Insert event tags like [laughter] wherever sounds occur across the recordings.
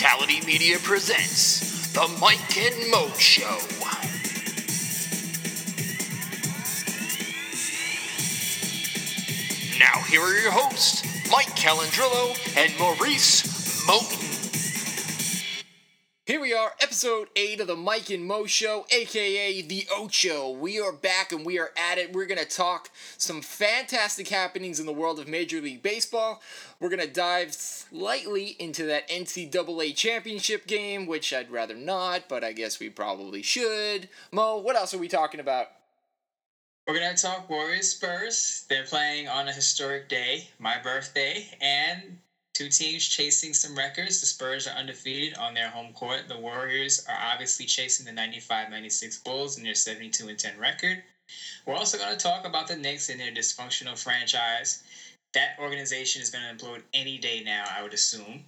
Fatality Media presents The Mike and Mo Show. Now, here are your hosts, Mike Calandrillo and Maurice Moten. Here we are, episode 8 of the Mike and Mo Show, aka The Ocho. We are back and we are at it. We're going to talk some fantastic happenings in the world of Major League Baseball. We're going to dive slightly into that NCAA championship game, which I'd rather not, but I guess we probably should. Mo, what else are we talking about? We're going to talk Warriors Spurs. They're playing on a historic day, my birthday, and two teams chasing some records. The Spurs are undefeated on their home court. The Warriors are obviously chasing the 95 96 Bulls and their 72 and 10 record. We're also going to talk about the Knicks and their dysfunctional franchise. That organization is going to implode any day now, I would assume.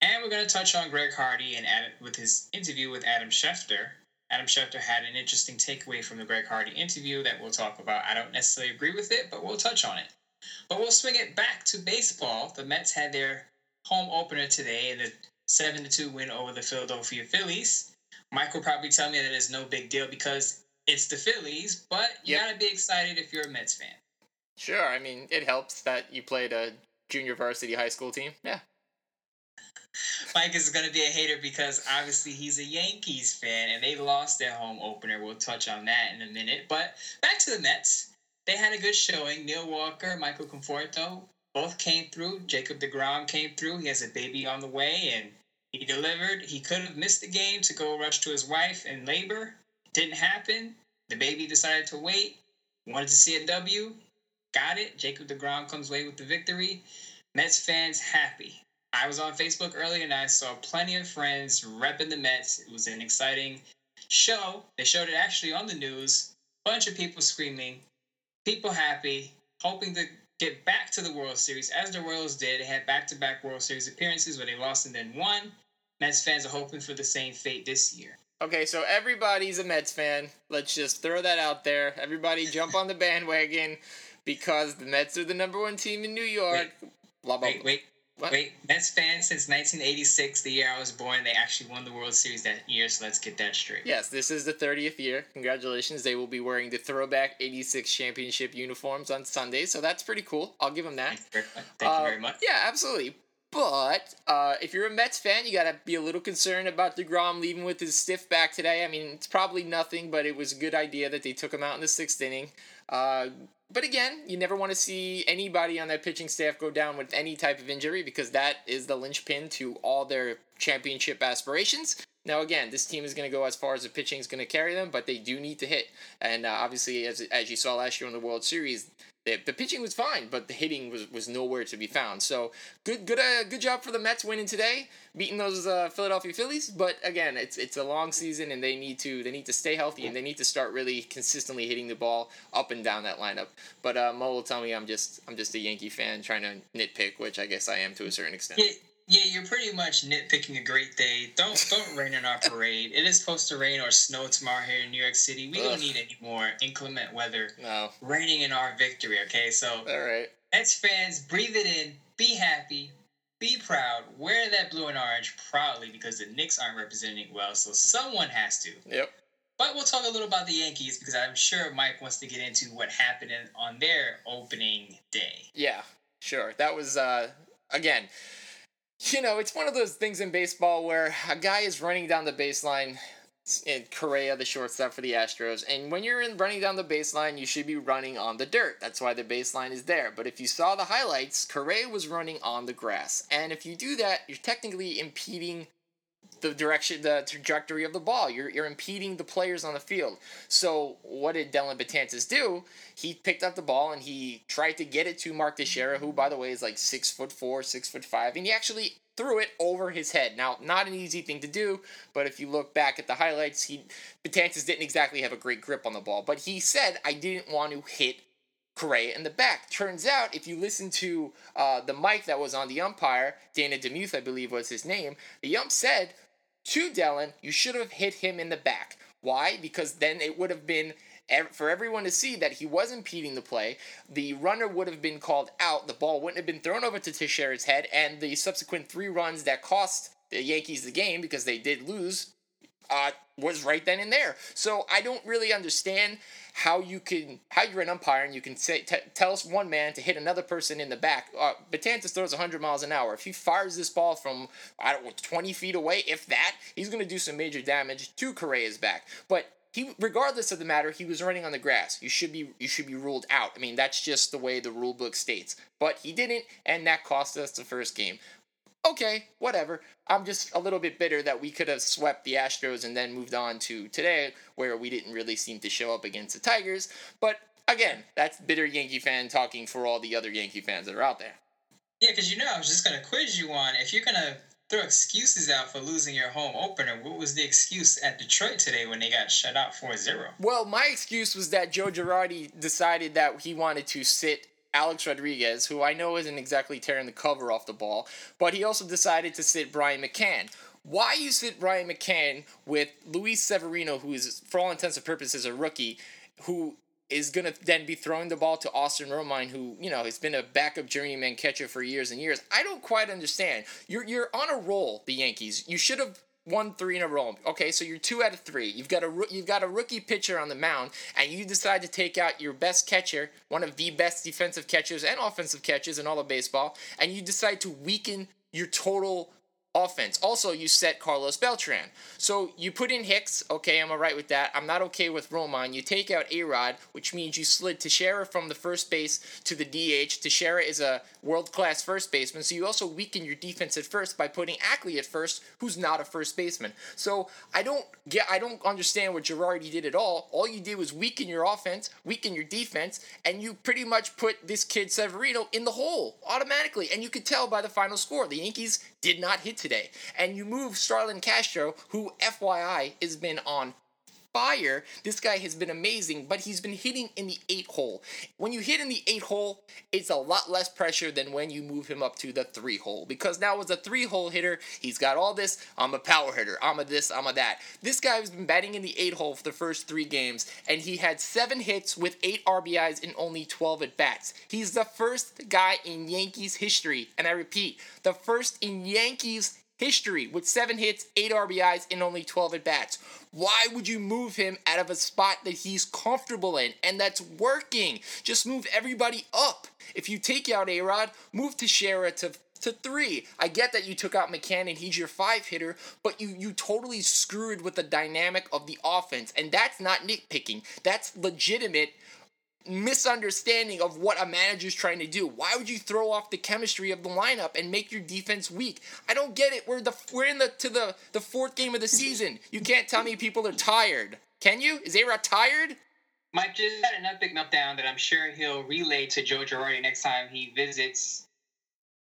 And we're going to touch on Greg Hardy and Adam, with his interview with Adam Schefter. Adam Schefter had an interesting takeaway from the Greg Hardy interview that we'll talk about. I don't necessarily agree with it, but we'll touch on it. But we'll swing it back to baseball. The Mets had their home opener today in the 7 2 win over the Philadelphia Phillies. Mike will probably tell me that it's no big deal because it's the Phillies, but you Yep. gotta be excited if you're a Mets fan. Sure, I mean, it helps that you played a junior varsity high school team. Yeah. [laughs] Mike is to be a hater because obviously he's a Yankees fan and they lost their home opener. We'll touch on that in a minute. But back to the Mets. They had a good showing. Neil Walker, Michael Conforto, both came through. Jacob DeGrom came through. He has a baby on the way and he delivered. He could have missed the game to go rush to his wife in labor. Didn't happen. The baby decided to wait. Wanted to see a W. Got it. Jacob DeGrom comes away with the victory. Mets fans happy. I was on Facebook earlier and I saw plenty of friends repping the Mets. It was an exciting show. They showed it actually on the news. Bunch of people screaming, people happy, hoping to get back to the World Series as the Royals did. They had back to back World Series appearances where they lost and then won. Mets fans are hoping for the same fate this year. Okay, so everybody's a Mets fan. Let's just throw that out there. Everybody jump on the bandwagon because the Mets are the number one team in New York. Blah, blah, Wait, blah. wait, What? wait. Mets fans since 1986, the year I was born, they actually won the World Series that year, so let's get that straight. Yes, this is the 30th year. Congratulations. They will be wearing the throwback 86 championship uniforms on Sunday, so that's pretty cool. I'll give them that. Thank you very much. Thank Uh, you very much. Yeah, absolutely. But uh, if you're a Mets fan, you gotta be a little concerned about Degrom leaving with his stiff back today. I mean, it's probably nothing, but it was a good idea that they took him out in the sixth inning. Uh, but again, you never want to see anybody on that pitching staff go down with any type of injury because that is the linchpin to all their championship aspirations. Now, again, this team is going to go as far as the pitching is going to carry them, but they do need to hit. And uh, obviously, as, as you saw last year in the World Series, the, the pitching was fine, but the hitting was, was nowhere to be found. So good good uh, good job for the Mets winning today, beating those uh, Philadelphia Phillies. But again, it's it's a long season, and they need to they need to stay healthy, and they need to start really consistently hitting the ball up and down that lineup. But uh, Mo will tell me I'm just I'm just a Yankee fan trying to nitpick, which I guess I am to a certain extent. Yeah, you're pretty much nitpicking a great day. Don't don't rain on our parade. It is supposed to rain or snow tomorrow here in New York City. We Ugh. don't need any more inclement weather No, raining in our victory. Okay, so all right. Mets fans, breathe it in, be happy, be proud, wear that blue and orange proudly because the Knicks aren't representing well. So someone has to. Yep. But we'll talk a little about the Yankees because I'm sure Mike wants to get into what happened in, on their opening day. Yeah, sure. That was uh again, you know, it's one of those things in baseball where a guy is running down the baseline in Correa, the shortstop for the Astros, and when you're in running down the baseline, you should be running on the dirt. That's why the baseline is there. But if you saw the highlights, Correa was running on the grass. And if you do that, you're technically impeding the direction, the trajectory of the ball. You're, you're impeding the players on the field. So what did Dellin Betances do? He picked up the ball and he tried to get it to Mark Teixeira, who by the way is like six foot four, six foot five, and he actually threw it over his head. Now, not an easy thing to do, but if you look back at the highlights, he Betances didn't exactly have a great grip on the ball. But he said, "I didn't want to hit Correa in the back. Turns out, if you listen to uh, the mic that was on the umpire, Dana Demuth, I believe was his name, the ump said to Dellin, you should have hit him in the back. Why? Because then it would have been for everyone to see that he was impeding the play. The runner would have been called out. The ball wouldn't have been thrown over to Teixeira's head, and the subsequent three runs that cost the Yankees the game because they did lose uh, was right then and there. So I don't really understand how you can how you're an umpire and you can say t- tell one man to hit another person in the back. Uh, Betances throws 100 miles an hour. If he fires this ball from I don't know 20 feet away, if that, he's going to do some major damage to Correa's back. But he regardless of the matter he was running on the grass you should be you should be ruled out i mean that's just the way the rule book states but he didn't and that cost us the first game okay, whatever. I'm just a little bit bitter that we could have swept the Astros and then moved on to today, where we didn't really seem to show up against the Tigers. But again, that's bitter Yankee fan talking for all the other Yankee fans that are out there. Yeah, because you know, I was just going to quiz you on if you're going to throw excuses out for losing your home opener, what was the excuse at Detroit today when they got shut out 4 0? Well, my excuse was that Joe Girardi decided that he wanted to sit Alex Rodriguez, who I know isn't exactly tearing the cover off the ball, but he also decided to sit Brian McCann. Why you sit Brian McCann with Luis Severino, who is, for all intents and purposes, a rookie, who is going to then be throwing the ball to Austin Romine, who, you know, has been a backup journeyman catcher for years and years. I don't quite understand. You're, you're on a roll, the Yankees. You should have won three in a row. Okay, so you're two out of three. You've got a you've got a rookie pitcher on the mound, and you decide to take out your best catcher, one of the best defensive catchers and offensive catchers in all of baseball, and you decide to weaken your total offense. Also, you set Carlos Beltran. So you put in Hicks. Okay, I'm all right with that. I'm not okay with Romine. You take out A-Rod, which means you slid Teixeira from the first base to the DH. Teixeira is a world-class first baseman. So you also weaken your defense at first by putting Ackley at first, who's not a first baseman. So I don't get, I don't understand what Girardi did at all. All you did was weaken your offense, weaken your defense, and you pretty much put this kid Severino in the hole automatically. And you could tell by the final score, the Yankees did not hit today. And you move Starlin Castro, who, FYI, has been on fire. This guy has been amazing, but he's been hitting in the eight hole. When you hit in the eight hole, it's a lot less pressure than when you move him up to the three hole. Because now as a three hole hitter, he's got all this. I'm a power hitter. I'm a this. I'm a that. This guy has been batting in the eight hole for the first three games, and he had seven hits with eight RBIs in only 12 at bats. He's the first guy in Yankees history, and I repeat, the first in Yankees history with seven hits, eight RBIs, and only 12 at bats. Why would you move him out of a spot that he's comfortable in and that's working? Just move everybody up. If you take out A Rod, move Teixeira to to three. I get that you took out McCann and he's your five hitter, but you you totally screwed with the dynamic of the offense, and that's not nitpicking. That's legitimate misunderstanding of what a manager's trying to do. Why would you throw off the chemistry of the lineup and make your defense weak? I don't get it. We're the we're in the to the the fourth game of the season. You can't tell me people are tired. Can you? Is A-Rod tired? Mike just had an epic meltdown that I'm sure he'll relay to Joe Girardi next time he visits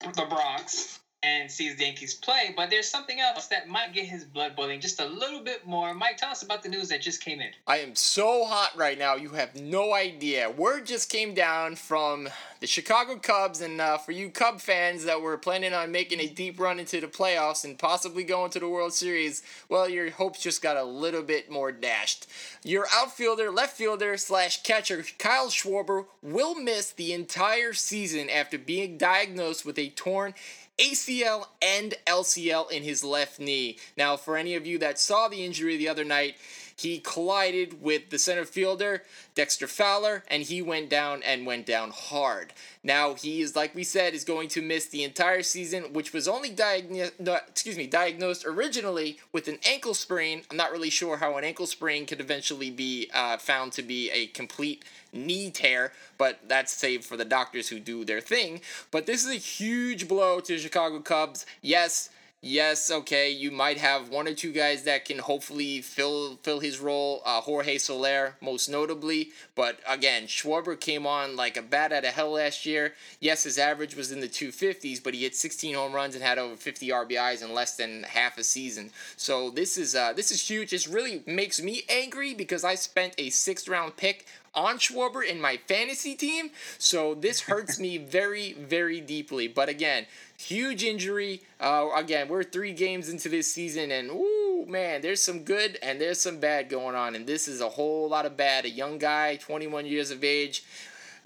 the Bronx and sees the Yankees play, but there's something else that might get his blood boiling just a little bit more. Mike, tell us about the news that just came in. I am so hot right now, you have no idea. Word just came down from the Chicago Cubs, and uh, for you Cub fans that were planning on making a deep run into the playoffs and possibly going to the World Series, well, your hopes just got a little bit more dashed. Your outfielder, left fielder slash catcher Kyle Schwarber will miss the entire season after being diagnosed with a torn ACL and LCL in his left knee. Now, for any of you that saw the injury the other night, he collided with the center fielder, Dexter Fowler, and he went down and went down hard. Now, he is, like we said, is going to miss the entire season, which was only diagnosed, excuse me, diagnosed originally with an ankle sprain. I'm not really sure how an ankle sprain could eventually be uh, found to be a complete knee tear, but that's saved for the doctors who do their thing. But this is a huge blow to the Chicago Cubs. Yes, yes, okay, you might have one or two guys that can hopefully fill fill his role. Uh, Jorge Soler, most notably, but again, Schwarber came on like a bat out of hell last year. Yes, his average was in the 250s, but he hit 16 home runs and had over 50 RBIs in less than half a season. So this is uh, this is huge. This really makes me angry because I spent a sixth round pick on Schwarber in my fantasy team. So this hurts me [laughs] very, very deeply. But again, huge injury. Uh, again, we're three games into this season, and ooh, man, there's some good and there's some bad going on. And this is a whole lot of bad. A young guy, 21 years of age.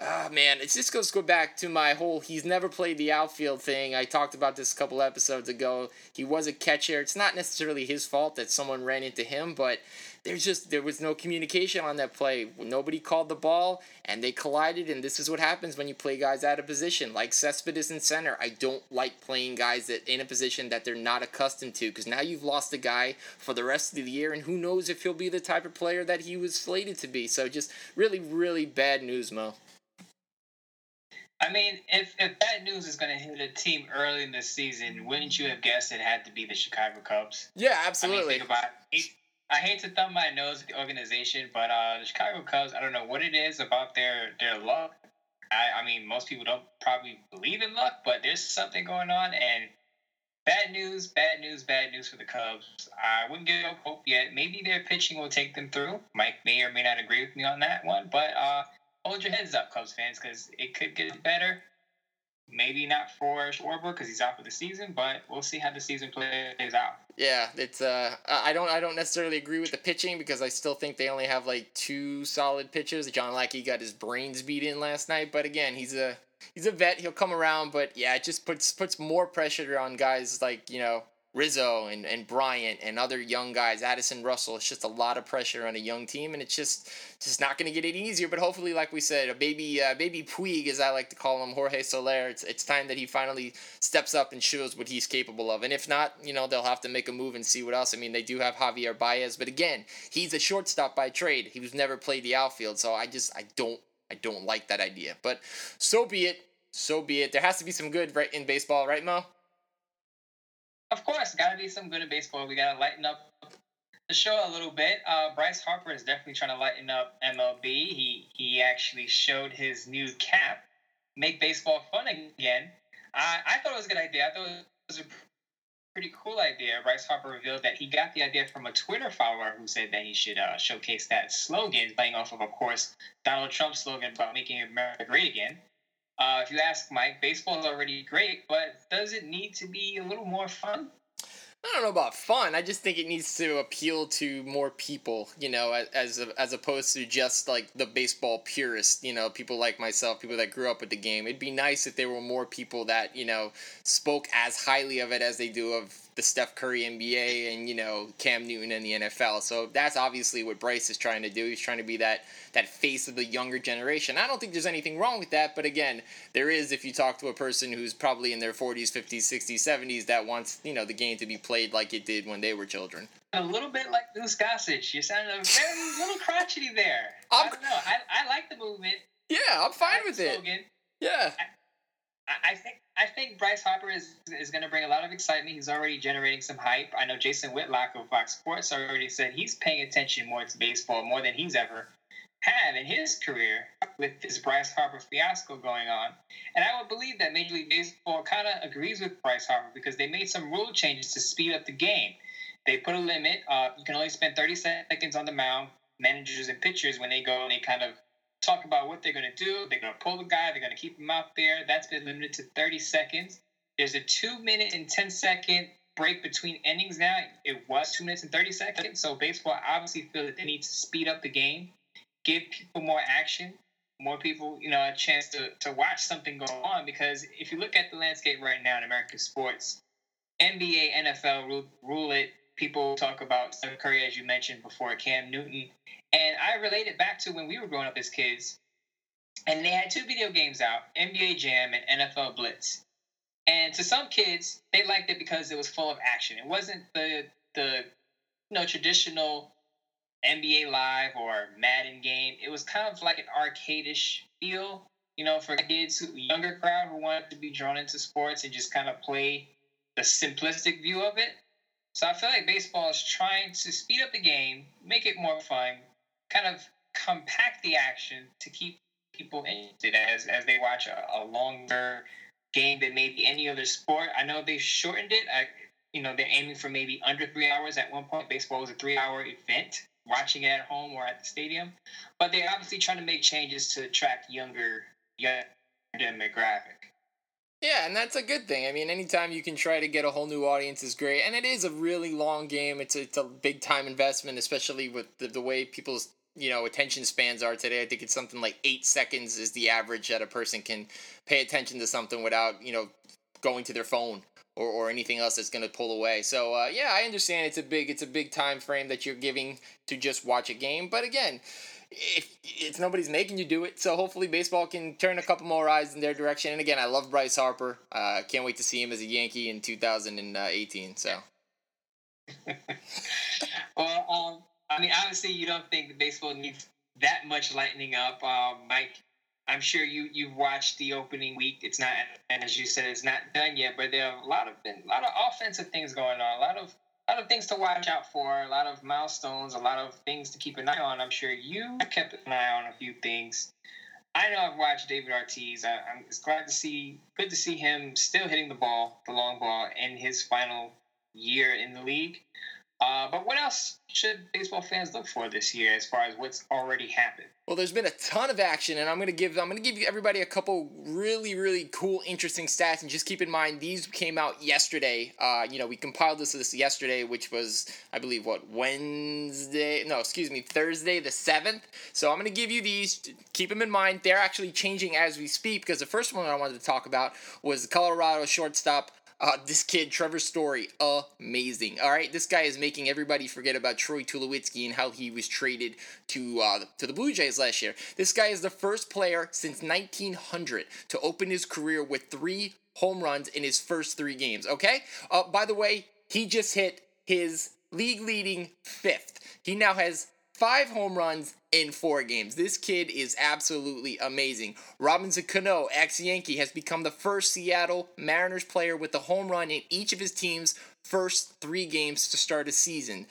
Ah man, it just goes go back to my whole he's never played the outfield thing. I talked about this a couple episodes ago. He was a catcher. It's not necessarily his fault that someone ran into him, but there's just there was no communication on that play. Nobody called the ball, and they collided. And this is what happens when you play guys out of position, like Cespedes in center. I don't like playing guys that in a position that they're not accustomed to, because now you've lost a guy for the rest of the year, and who knows if he'll be the type of player that he was slated to be. So just really, really bad news, Mo. I mean, if, if that news is going to hit a team early in the season, wouldn't you have guessed it had to be the Chicago Cubs? Yeah, absolutely. I mean, think about it. I hate to thumb my nose at the organization, but uh, the Chicago Cubs, I don't know what it is about their their luck. I, I mean, most people don't probably believe in luck, but there's something going on, and bad news, bad news, bad news for the Cubs. I wouldn't give up hope yet. Maybe their pitching will take them through. Mike may or may not agree with me on that one, but uh, hold your heads up, Cubs fans, because it could get better. Maybe not for Schwarber because he's out for the season, but we'll see how the season plays out. Yeah, it's uh, I don't I don't necessarily agree with the pitching because I still think they only have like two solid pitchers. John Lackey got his brains beat in last night, but again, he's a he's a vet. He'll come around, but yeah, it just puts puts more pressure on guys like you know Rizzo and, and Bryant and other young guys, Addison Russell. It's just a lot of pressure on a young team, and it's just just not going to get any easier. But hopefully, like we said, a baby uh, baby Puig, as I like to call him, Jorge Soler. It's it's time that he finally steps up and shows what he's capable of. And if not, you know they'll have to make a move and see what else. I mean, they do have Javier Baez, but again, he's a shortstop by trade. He was never played the outfield, so I just I don't I don't like that idea. But so be it. So be it. There has to be some good right in baseball, right, Mo? Of course, got to be some good in baseball. We got to lighten up the show a little bit. Uh, Bryce Harper is definitely trying to lighten up MLB. He he actually showed his new cap, make baseball fun again. I, I thought it was a good idea. I thought it was a pretty cool idea. Bryce Harper revealed that he got the idea from a Twitter follower who said that he should uh, showcase that slogan, playing off of, of course, Donald Trump's slogan about making America great again. Uh, if you ask Mike, baseball is already great, but does it need to be a little more fun? I don't know about fun. I just think it needs to appeal to more people, you know, as as opposed to just like the baseball purist, you know, people like myself, people that grew up with the game. It'd be nice if there were more people that you know spoke as highly of it as they do of the Steph Curry NBA and you know Cam Newton in the NFL. So that's obviously what Bryce is trying to do. He's trying to be that that face of the younger generation. I don't think there's anything wrong with that, but again, there is if you talk to a person who's probably in their 40s, 50s, 60s, 70s that wants you know the game to be played like it did when they were children. A little bit like Goose Gossage. You sounded a very [laughs] little crotchety there. I'm, I do not know. I, I like the movement. Yeah, I'm fine with it. Slogan. Yeah. I, I think I think Bryce Harper is is going to bring a lot of excitement. He's already generating some hype. I know Jason Whitlock of Fox Sports already said he's paying attention more to baseball more than he's ever had in his career with this Bryce Harper fiasco going on. And I would believe that Major League Baseball kind of agrees with Bryce Harper because they made some rule changes to speed up the game. They put a limit. Uh, you can only spend 30 seconds on the mound. Managers and pitchers, when they go and they kind of talk about what they're going to do. They're going to pull the guy. They're going to keep him out there. That's been limited to 30 seconds. There's a two minute and 10 second break between innings now. It was two minutes and 30 seconds. So baseball obviously feel that they need to speed up the game, give people more action, more people, you know, a chance to, to watch something go on. Because if you look at the landscape right now in American sports, NBA, NFL rule, rule it. People talk about Steph Curry, as you mentioned before, Cam Newton. And I relate it back to when we were growing up as kids, and they had two video games out NBA Jam and NFL Blitz. And to some kids, they liked it because it was full of action. It wasn't the the you know traditional NBA Live or Madden game. It was kind of like an arcadish feel, you know, for kids, who, younger crowd who wanted to be drawn into sports and just kind of play the simplistic view of it. So I feel like baseball is trying to speed up the game, make it more fun, kind of compact the action to keep people interested as, as they watch a, a longer game than maybe any other sport. I know they shortened it. I, you know, they're aiming for maybe under three hours at one point. Baseball was a three hour event, watching it at home or at the stadium. But they're obviously trying to make changes to attract younger, young demographic. Yeah, and that's a good thing. I mean, anytime you can try to get a whole new audience is great. And it is a really long game. It's a, it's a big time investment, especially with the, the way people's you know attention spans are today. I think it's something like eight seconds is the average that a person can pay attention to something without you know going to their phone or, or anything else that's going to pull away. So uh, yeah, I understand it's a big it's a big time frame that you're giving to just watch a game. But again, if it's nobody's making you do it, so hopefully baseball can turn a couple more eyes in their direction. And again, I love Bryce Harper. Uh, can't wait to see him as a Yankee in 2018. So. [laughs] well, um, I mean, obviously, you don't think baseball needs that much lightening up, uh, Mike. I'm sure you you've watched the opening week. It's not, and as you said, it's not done yet. But there are a lot of a lot of offensive things going on. A lot of a lot of things to watch out for. A lot of milestones. A lot of things to keep an eye on. I'm sure you kept an eye on a few things. I know I've watched David Ortiz. I, am it's glad to see, good to see him still hitting the ball, the long ball, in his final year in the league. Uh, but what else should baseball fans look for this year as far as what's already happened? Well, there's been a ton of action, and I'm gonna give I'm gonna give everybody a couple really really cool, interesting stats. And just keep in mind these came out yesterday. Uh, you know, we compiled this this yesterday, which was I believe what Wednesday? No, excuse me, Thursday the seventh. So I'm gonna give you these. Keep them in mind. They're actually changing as we speak because the first one I wanted to talk about was the Colorado shortstop uh, this kid, Trevor Story, amazing. All right, this guy is making everybody forget about Troy Tulowitzki and how he was traded to uh, to the Blue Jays last year. This guy is the first player since 1900 to open his career with three home runs in his first three games. Okay. Uh, by the way, he just hit his league leading fifth. He now has five home runs in four games. This kid is absolutely amazing. Robinson Cano, ex Yankee, has become the first Seattle Mariners player with a home run in each of his team's first three games to start a season.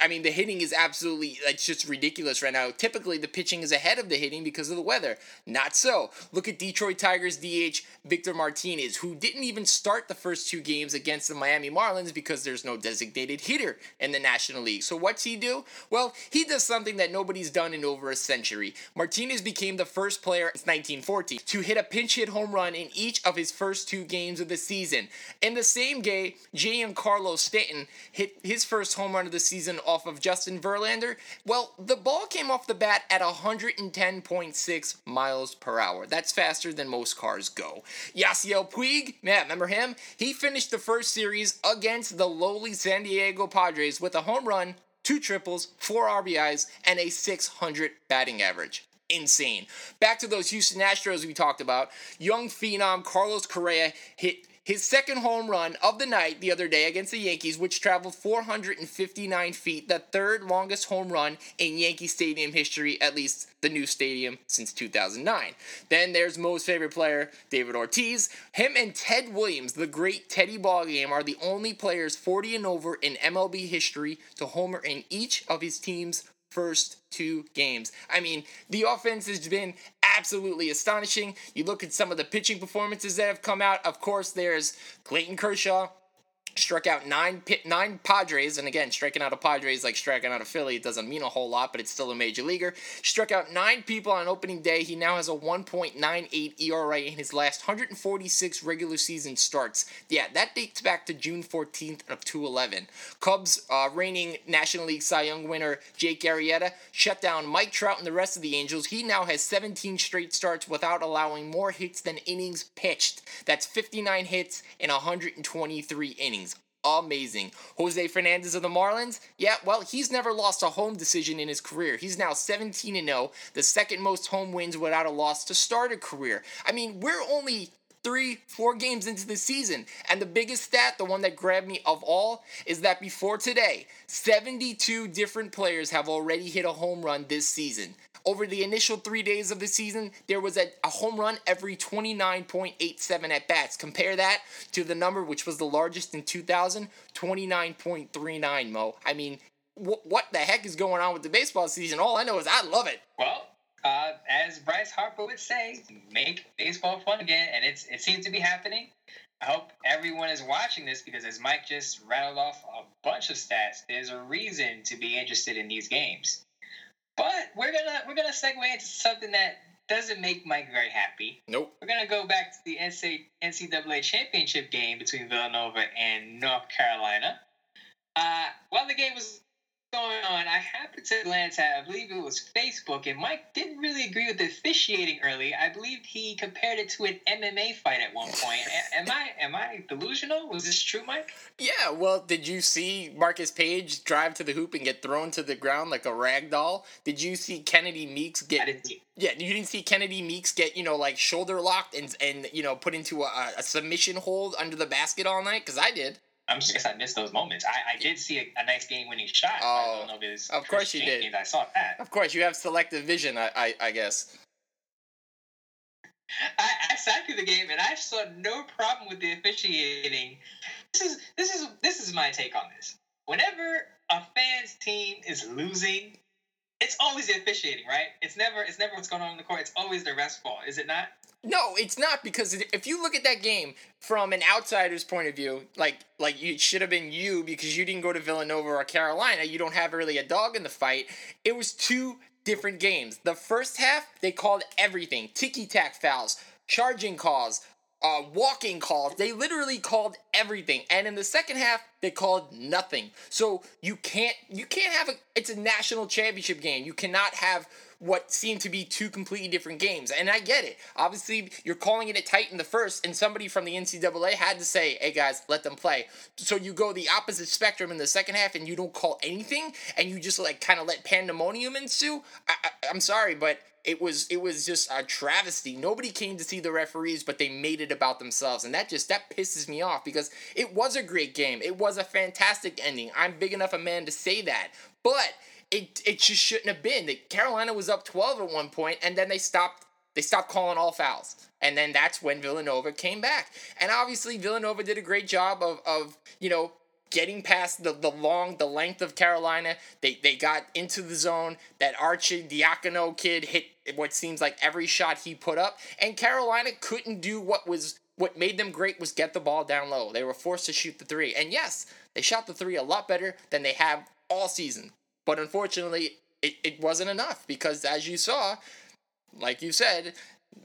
I mean, the hitting is absolutely, it's just ridiculous right now. Typically, the pitching is ahead of the hitting because of the weather. Not so. Look at Detroit Tigers DH Victor Martinez, who didn't even start the first two games against the Miami Marlins because there's no designated hitter in the National League. So, what's he do? Well, he does something that nobody's done in over a century. Martinez became the first player since 1940 to hit a pinch hit home run in each of his first two games of the season. In the same game, Giancarlo Stanton hit his first home run of the season off of Justin Verlander? Well, the ball came off the bat at 110.6 miles per hour. That's faster than most cars go. Yasiel Puig, yeah, remember him? He finished the first series against the lowly San Diego Padres with a home run, two triples, four RBIs, and a 600 batting average insane. Back to those Houston Astros we talked about. Young phenom Carlos Correa hit his second home run of the night the other day against the Yankees, which traveled 459 feet, the third longest home run in Yankee Stadium history, at least the new stadium since 2009. Then there's Mo's favorite player, David Ortiz. Him and Ted Williams, the great Teddy Ballgame, are the only players 40 and over in MLB history to homer in each of his team's first two games. I mean, the offense has been absolutely astonishing. You look at some of the pitching performances that have come out. Of course, there's Clayton Kershaw, struck out nine nine Padres, and again, striking out a Padres like striking out a Philly, it doesn't mean a whole lot, but it's still a major leaguer. Struck out nine people on opening day. He now has a 1.98 ERA in his last 146 regular season starts. Yeah, that dates back to June 14th of 2011. Cubs uh, reigning National League Cy Young winner Jake Arrieta shut down Mike Trout and the rest of the Angels. He now has 17 straight starts without allowing more hits than innings pitched. That's 59 hits in 123 innings amazing. Jose Fernandez of the Marlins, yeah, well, he's never lost a home decision in his career. He's now 17 and 0, the second most home wins without a loss to start a career. I mean, we're only three, four games into the season. And the biggest stat, the one that grabbed me of all, is that before today, 72 different players have already hit a home run this season. Over the initial three days of the season, there was a, a home run every 29.87 at bats. Compare that to the number which was the largest in 2000, 29.39, Mo. I mean, wh- what the heck is going on with the baseball season? All I know is I love it. Well, uh, as Bryce Harper would say, make baseball fun again, and it's it seems to be happening. I hope everyone is watching this because as Mike just rattled off a bunch of stats, there's a reason to be interested in these games. But we're gonna we're gonna segue into something that doesn't make Mike very happy. Nope. We're gonna go back to the NCAA championship game between Villanova and North Carolina. Uh, while the game was going on, I happened to glance at, I believe it was Facebook, and Mike didn't really agree with the officiating early. I believe he compared it to an MMA fight at one point. Am I am I delusional? Was this true, Mike? Yeah, well, did you see Marcus Paige drive to the hoop and get thrown to the ground like a rag doll? Did you see Kennedy Meeks get. Yeah, you didn't see Kennedy Meeks get, you know, like shoulder locked and and you know, put into a, a submission hold under the basket all night cuz I did. I'm just I missed those moments. I, I did see a, a nice game-winning shot. Oh, I don't oh, know if it was of Kris course you did. I saw that. Of course, you have selective vision, I I, I guess. I, I sat through the game and I saw no problem with the officiating. This is this is this is my take on this. Whenever a fan's team is losing, it's always the officiating, right? It's never it's never what's going on in the court. It's always the ref's fault, is it not? No, it's not because if you look at that game from an outsider's point of view, like like it should have been you because you didn't go to Villanova or Carolina, you don't have really a dog in the fight. It was two different games. The first half they called everything: ticky tack fouls, charging calls, uh, walking calls. They literally called everything. And in the second half, they called nothing. So you can't you can't have a it's a national championship game. You cannot have what seemed to be two completely different games. And I get it. Obviously, you're calling it a tight in the first, and somebody from the NCAA had to say, hey guys, let them play. So you go the opposite spectrum in the second half and you don't call anything and you just like kind of let pandemonium ensue. I, I, I'm sorry, but it was it was just a travesty. Nobody came to see the referees, but they made it about themselves, and that just that pisses me off because it was a great game. It was a fantastic ending. I'm big enough a man to say that, but it it just shouldn't have been. Carolina was up 12 at one point, and then they stopped they stopped calling all fouls. And then that's when Villanova came back. And obviously Villanova did a great job of, of you know, getting past the, the long, the length of Carolina. They they got into the zone. That Arcidiacono kid hit what seems like every shot he put up. And Carolina couldn't do what was what made them great was get the ball down low. They were forced to shoot the three. And yes, they shot the three a lot better than they have all season. But unfortunately, it, it wasn't enough because as you saw, like you said,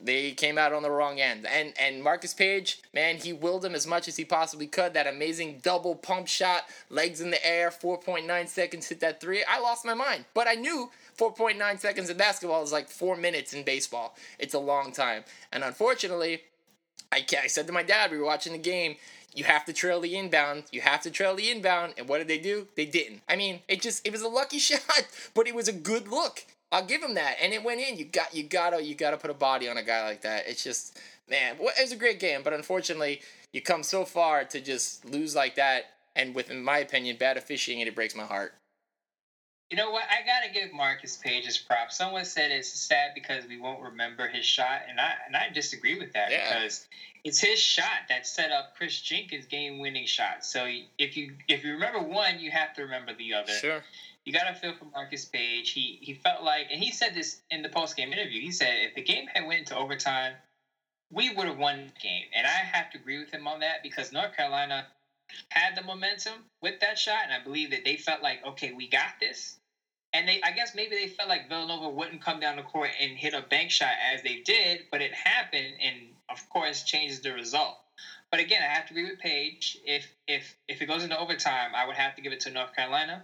they came out on the wrong end. And and Marcus Paige, man, he willed him as much as he possibly could. That amazing double pump shot, legs in the air, 4.9 seconds hit that three. I lost my mind. But I knew 4.9 seconds in basketball is like four minutes in baseball. It's a long time. And unfortunately, I, I said to my dad, we were watching the game, you have to trail the inbound. You have to trail the inbound. And what did they do? They didn't. I mean, it just it was a lucky [laughs] shot, but it was a good look. I'll give him that. And it went in. You got you gotta you gotta put a body on a guy like that. It's just man, it was a great game, but unfortunately, you come so far to just lose like that. And with, in my opinion, bad officiating, and it breaks my heart. You know what? I gotta give Marcus Paige his props. Someone said it's sad because we won't remember his shot, and I and I disagree with that Yeah. because it's his shot that set up Kris Jenkins' game-winning shot. So if you if you remember one, you have to remember the other. Sure. You gotta feel for Marcus Paige. He he felt like, and he said this in the post-game interview. He said if the game had went into overtime, we would have won the game, and I have to agree with him on that because North Carolina had the momentum with that shot, and I believe that they felt like, okay, we got this. And they, I guess maybe they felt like Villanova wouldn't come down the court and hit a bank shot as they did, but it happened, and of course changes the result. But again, I have to agree with Paige. If if if it goes into overtime, I would have to give it to North Carolina.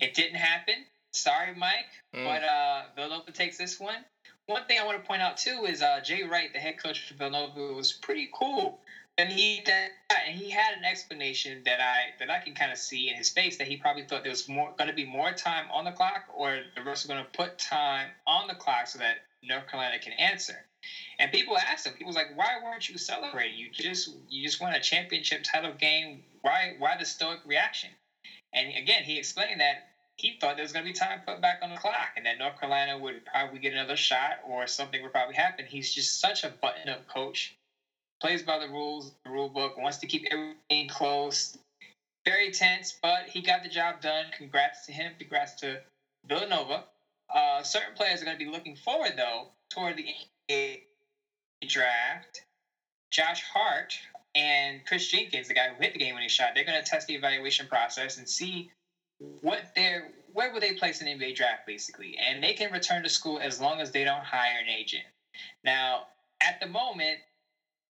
It didn't happen. Sorry, Mike, Mm. but uh, Villanova takes this one. One thing I want to point out too is uh, Jay Wright, the head coach for Villanova, was pretty cool. And he that and he had an explanation that I that I can kind of see in his face that he probably thought there was more going to be more time on the clock, or the refs are going to put time on the clock so that North Carolina can answer. And people asked him, he was like, "Why weren't you celebrating? You just you just won a championship title game. Why why the stoic reaction?" And again, he explained that he thought there was going to be time put back on the clock and that North Carolina would probably get another shot or something would probably happen. He's just such a button up coach, plays by the rules, the rule book, wants to keep everything close. Very tense, but he got the job done. Congrats to him. Congrats to Villanova. Uh, certain players are going to be looking forward, though, toward the NBA draft. Josh Hart and Kris Jenkins, the guy who hit the game winning shot, they're going to test the evaluation process and see what they're where will they place an NBA draft basically, and they can return to school as long as they don't hire an agent. Now, at the moment,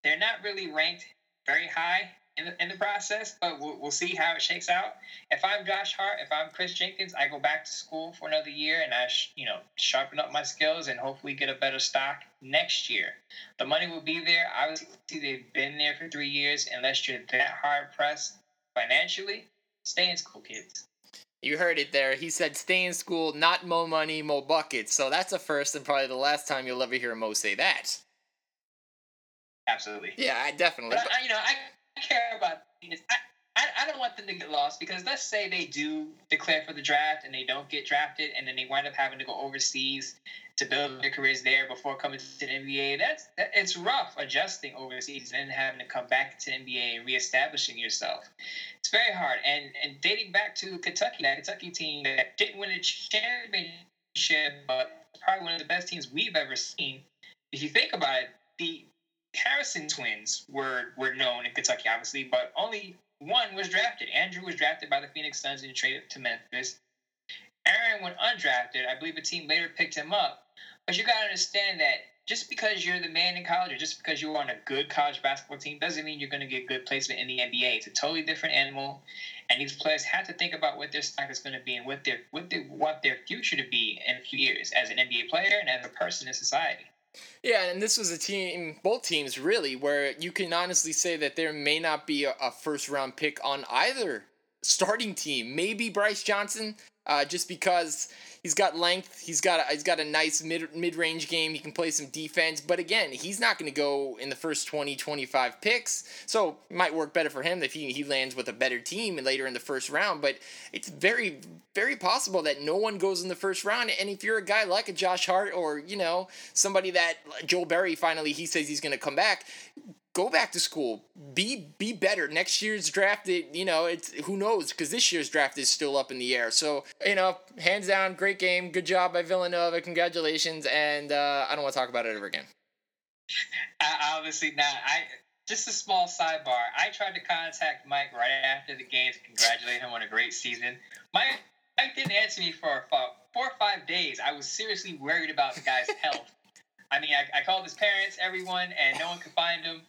they're not really ranked very high in the, in the process, but we'll, we'll see how it shakes out. If I'm Josh Hart, if I'm Kris Jenkins, I go back to school for another year and I, sh- you know, sharpen up my skills and hopefully get a better stock next year. The money will be there. Obviously, they've been there for three years. Unless you're that hard pressed financially, stay in school, kids. You heard it there. He said, "Stay in school, not mo money, mo buckets." So that's a first, and probably the last time you'll ever hear Mo say that. Absolutely. Yeah, I definitely. But I, you know, I care about I, I, I don't want them to get lost because let's say they do declare for the draft and they don't get drafted and then they wind up having to go overseas to build their careers there before coming to the NBA. That's that, it's rough adjusting overseas and then having to come back to the NBA and reestablishing yourself. It's very hard. And and dating back to Kentucky, that Kentucky team that didn't win a championship, but probably one of the best teams we've ever seen. If you think about it, the Harrison twins were were known in Kentucky, obviously, but only one was drafted. Andrew was drafted by the Phoenix Suns and traded to Memphis. Aaron went undrafted. I believe a team later picked him up. But you got to understand that just because you're the man in college or just because you're on a good college basketball team doesn't mean you're to get good placement in the NBA. It's a totally different animal. And these players have to think about what their stock is to be and what their, what they want their future to be in a few years as an NBA player and as a person in society. Yeah, and this was a team, both teams really, where you can honestly say that there may not be a, a first round pick on either starting team. Maybe Brice Johnson, uh, just because he's got length, he's got a, he's got a nice mid mid range game. He can play some defense, but again, he's not going to go in the first 20, 25 picks. So it might work better for him if he he lands with a better team later in the first round. But it's very very possible that no one goes in the first round. And if you're a guy like a Josh Hart or you know somebody that Joel Berry finally he says he's going to come back, go back to school. Be be better. Next year's draft it, you know it's who knows? Because this year's draft is still up in the air. So you know hands down great game. Good job by villanova. Congratulations. And uh, i don't want to talk about it ever again. I, obviously not i just a small sidebar. I tried to contact mike right after the game to congratulate him on a great season. Mike, mike didn't answer me for four or five days. I was seriously worried about the guy's [laughs] health. I mean, I, I called his parents, everyone, and no one could find him.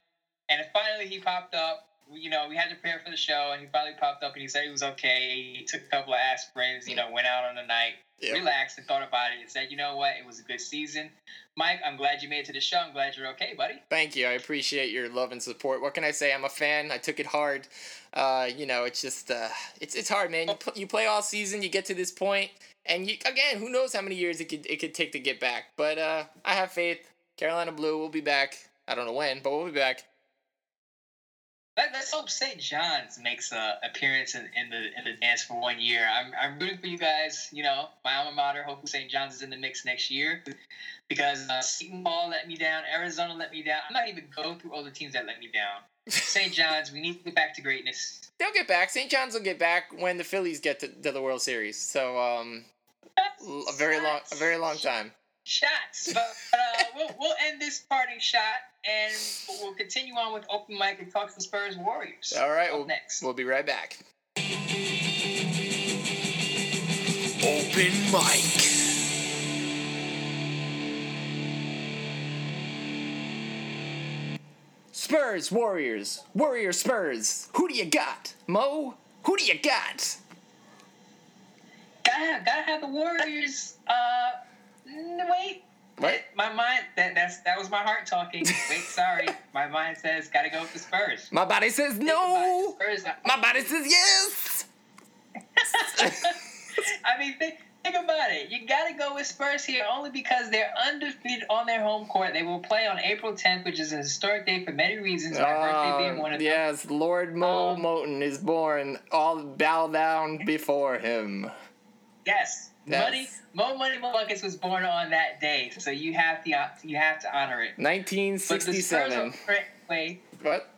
And finally, he popped up. You know, we had to prepare for the show, and he finally popped up, and he said he was okay. He took a couple of aspirins. You know, went out on the night, relaxed, and thought about it, and said, "You know what? It was a good season." Mike, I'm glad you made it to the show. I'm glad you're okay, buddy. Thank you. I appreciate your love and support. What can I say? I'm a fan. I took it hard. Uh, you know, it's just uh, it's it's hard, man. You, pl- you play all season, you get to this point, and you again, who knows how many years it could it could take to get back. But uh, I have faith. Carolina Blue will be back. I don't know when, but we'll be back. Let, us hope St. John's makes a appearance in, in the in the dance for one year. I'm, I'm rooting for you guys. You know, my alma mater. Hopefully, St. John's is in the mix next year because uh, Seton Hall let me down. Arizona let me down. I'm not even going through all the teams that let me down. [laughs] St. John's, we need to get back to greatness. They'll get back. St. John's will get back when the Phillies get to, to the World Series. So, um, a very long, a very long time shots. But uh, we'll, we'll end this parting shot and we'll continue on with open mic and talk some Spurs Warriors. All right, we'll, next. We'll be right back. Open mic. Spurs, Warriors, Warriors, Spurs. Who do you got, Mo? Who do you got? Gotta have, gotta have the Warriors. Uh, wait. What? My mind that that's that was my heart talking. [laughs] Wait, sorry. my mind says gotta go with the Spurs. My body says no. Spurs. My body says yes. [laughs] I mean, think, think about it. You got to go with Spurs here only because they're undefeated on their home court. They will play on April 10th, which is a historic day for many reasons. My uh, birthday being one of yes, them. Yes, Lord Mo um, Moton is born. All bow down before him. Yes, Money, Mo Money Mo Buckets was born on that day, so you have to you have to honor it. 1967. Wait. What?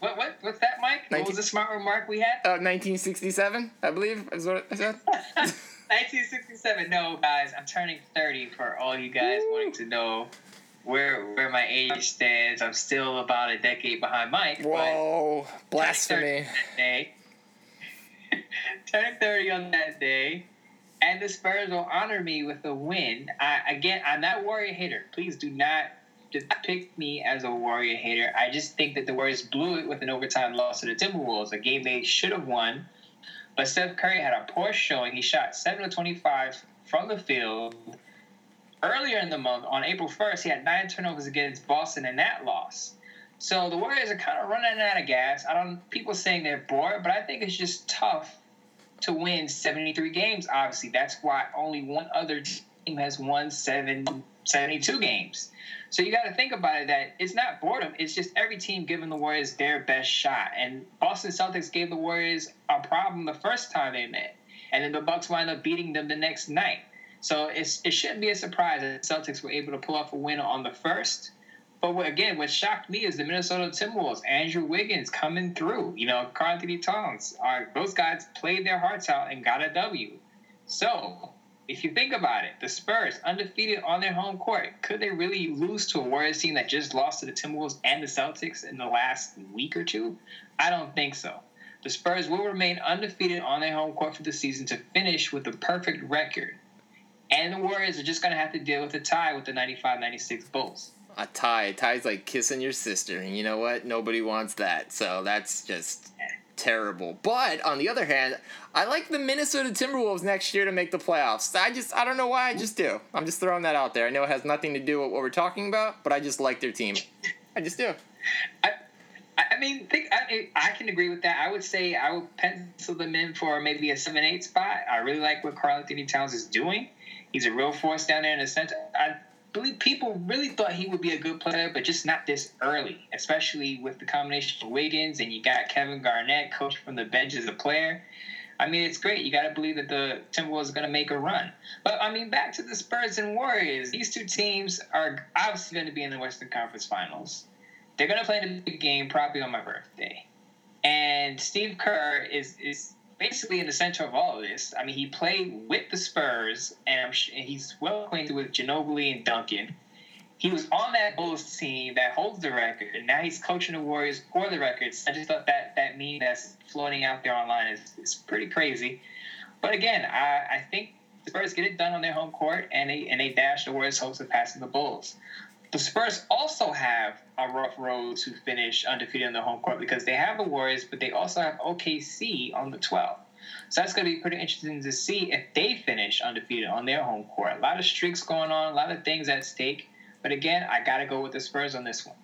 What what what's that, Mike? 19- what was the smart remark we had? Uh, 1967, I believe is what I said. [laughs] [laughs] 1967. No, guys, I'm turning 30. For all you guys Woo. wanting to know where where my age stands, I'm still about a decade behind Mike. Whoa, blasphemy! Day. Turn 30 on that day, and the Spurs will honor me with a win. I, again, I'm not Warrior hater. Please do not depict me as a Warrior hater. I just think that the Warriors blew it with an overtime loss to the Timberwolves, a game they should have won. But Steph Curry had a poor showing. He shot 7 of 25 from the field. Earlier in the month, on April 1st, he had nine turnovers against Boston in that loss. So the Warriors are kind of running out of gas. I don't people saying they're bored, but I think it's just tough to win 73 games. Obviously, that's why only one other team has won seven, 72 games. So you got to think about it that it's not boredom. It's just every team giving the Warriors their best shot. And Boston Celtics gave the Warriors a problem the first time they met, and then the Bucks wound up beating them the next night. So it's, it shouldn't be a surprise that the Celtics were able to pull off a win on the first. But again, what shocked me is the Minnesota Timberwolves, Andrew Wiggins coming through. You know, Karl-Anthony Towns. Are, those guys played their hearts out and got a W. So if you think about it, the Spurs undefeated on their home court. Could they really lose to a Warriors team that just lost to the Timberwolves and the Celtics in the last week or two? I don't think so. The Spurs will remain undefeated on their home court for the season to finish with a perfect record. And the Warriors are just going to have to deal with a tie with the 95 96 Bulls. A tie. A tie's like kissing your sister. And you know what? Nobody wants that. So that's just terrible. But on the other hand, I like the Minnesota Timberwolves next year to make the playoffs. I just I don't know why I just do. I'm just throwing that out there. I know it has nothing to do with what we're talking about, but I just like their team. I just do. I, I mean, think I, I can agree with that. I would say I would pencil them in for maybe a seven eight spot. I really like what Karl-Anthony Towns is doing. He's a real force down there in the center. I people really thought he would be a good player, but just not this early, especially with the combination of Wiggins and you got Kevin Garnett, coach from the bench as a player. I mean, it's great. You got to believe that the Timberwolves are going to make a run. But I mean, back to the Spurs and Warriors. These two teams are obviously going to be in the Western Conference Finals. They're going to play the big game probably on my birthday. And Steve Kerr is is basically in the center of all of this. I mean, he played with the Spurs, and, and he's well acquainted with Ginobili and Duncan. He was on that Bulls team that holds the record, and now he's coaching the Warriors for the records. I just thought that that meme that's floating out there online is, is pretty crazy. But again, I, I think the Spurs get it done on their home court, and they and they dash the Warriors' hopes of passing the Bulls. The Spurs also have a rough road to finish undefeated on the home court because they have the Warriors, but they also have OKC on the 12th. So that's going to be pretty interesting to see if they finish undefeated on their home court. A lot of streaks going on, a lot of things at stake. But again, I got to go with the Spurs on this one.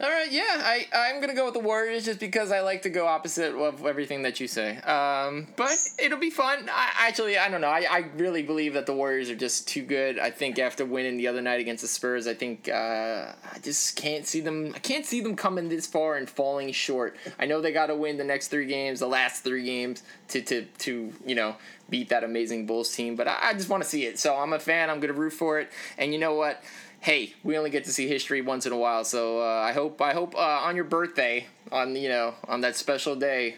All right, yeah, I I'm gonna go with the Warriors just because I like to go opposite of everything that you say. Um, but it'll be fun. I actually I don't know. I, I really believe that the Warriors are just too good. I think after winning the other night against the Spurs, I think uh, I just can't see them. I can't see them coming this far and falling short. I know they got to win the next three games, the last three games to to to you know beat that amazing Bulls team. But I, I just want to see it. So I'm a fan. I'm gonna root for it. And you know what? Hey, we only get to see history once in a while. So uh, I hope I hope uh, on your birthday, on you know on that special day,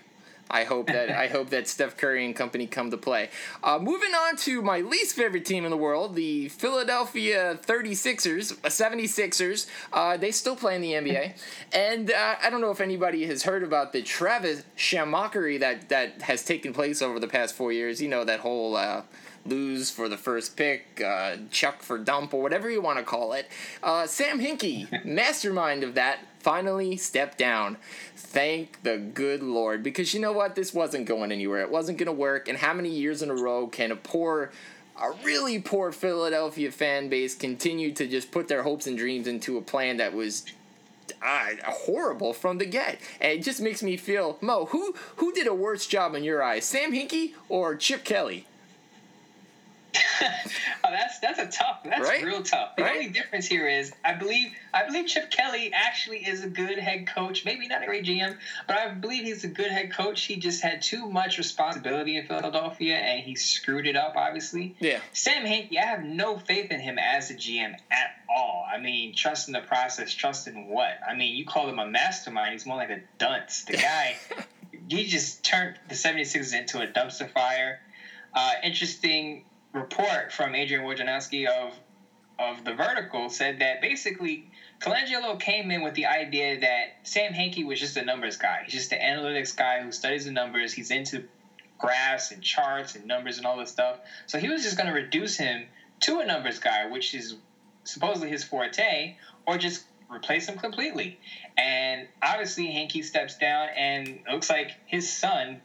I hope that I hope that Steph Curry and company come to play. Uh, moving on to my least favorite team in the world, the Philadelphia 36ers, 76ers. Uh, uh, they still play in the NBA. And uh, I don't know if anybody has heard about the Travis Shamockery that, that has taken place over the past four years. You know, that whole lose for the first pick, uh, chuck for dump, or whatever you want to call it. Uh, Sam Hinkie, [laughs] mastermind of that, finally stepped down. Thank the good Lord. Because you know what? This wasn't going anywhere. It wasn't going to work. And how many years in a row can a poor a really poor Philadelphia fan base continue to just put their hopes and dreams into a plan that was uh, horrible from the get. And it just makes me feel, Mo, who who did a worse job in your eyes, Sam Hinkie or Chip Kelly? [laughs] oh, that's that's a tough. That's right? real tough. The right? only difference here is I believe I believe Chip Kelly actually is a good head coach. Maybe not a great GM, but I believe he's a good head coach. He just had too much responsibility in Philadelphia, and he screwed it up. Obviously, yeah. Sam Hinkie, I have no faith in him as a GM at all. I mean, trust in the process, trust in what? I mean, you call him a mastermind. He's more like a dunce. The guy, [laughs] he just turned the 76ers into a dumpster fire. Uh, interesting report from Adrian Wojnarowski of of the Vertical said that basically Colangelo came in with the idea that Sam Hinkie was just a numbers guy. He's just an analytics guy who studies the numbers. He's into graphs and charts and numbers and all this stuff. So he was just going to reduce him to a numbers guy, which is supposedly his forte, or just replace him completely. And obviously, Hinkie steps down, and it looks like his son,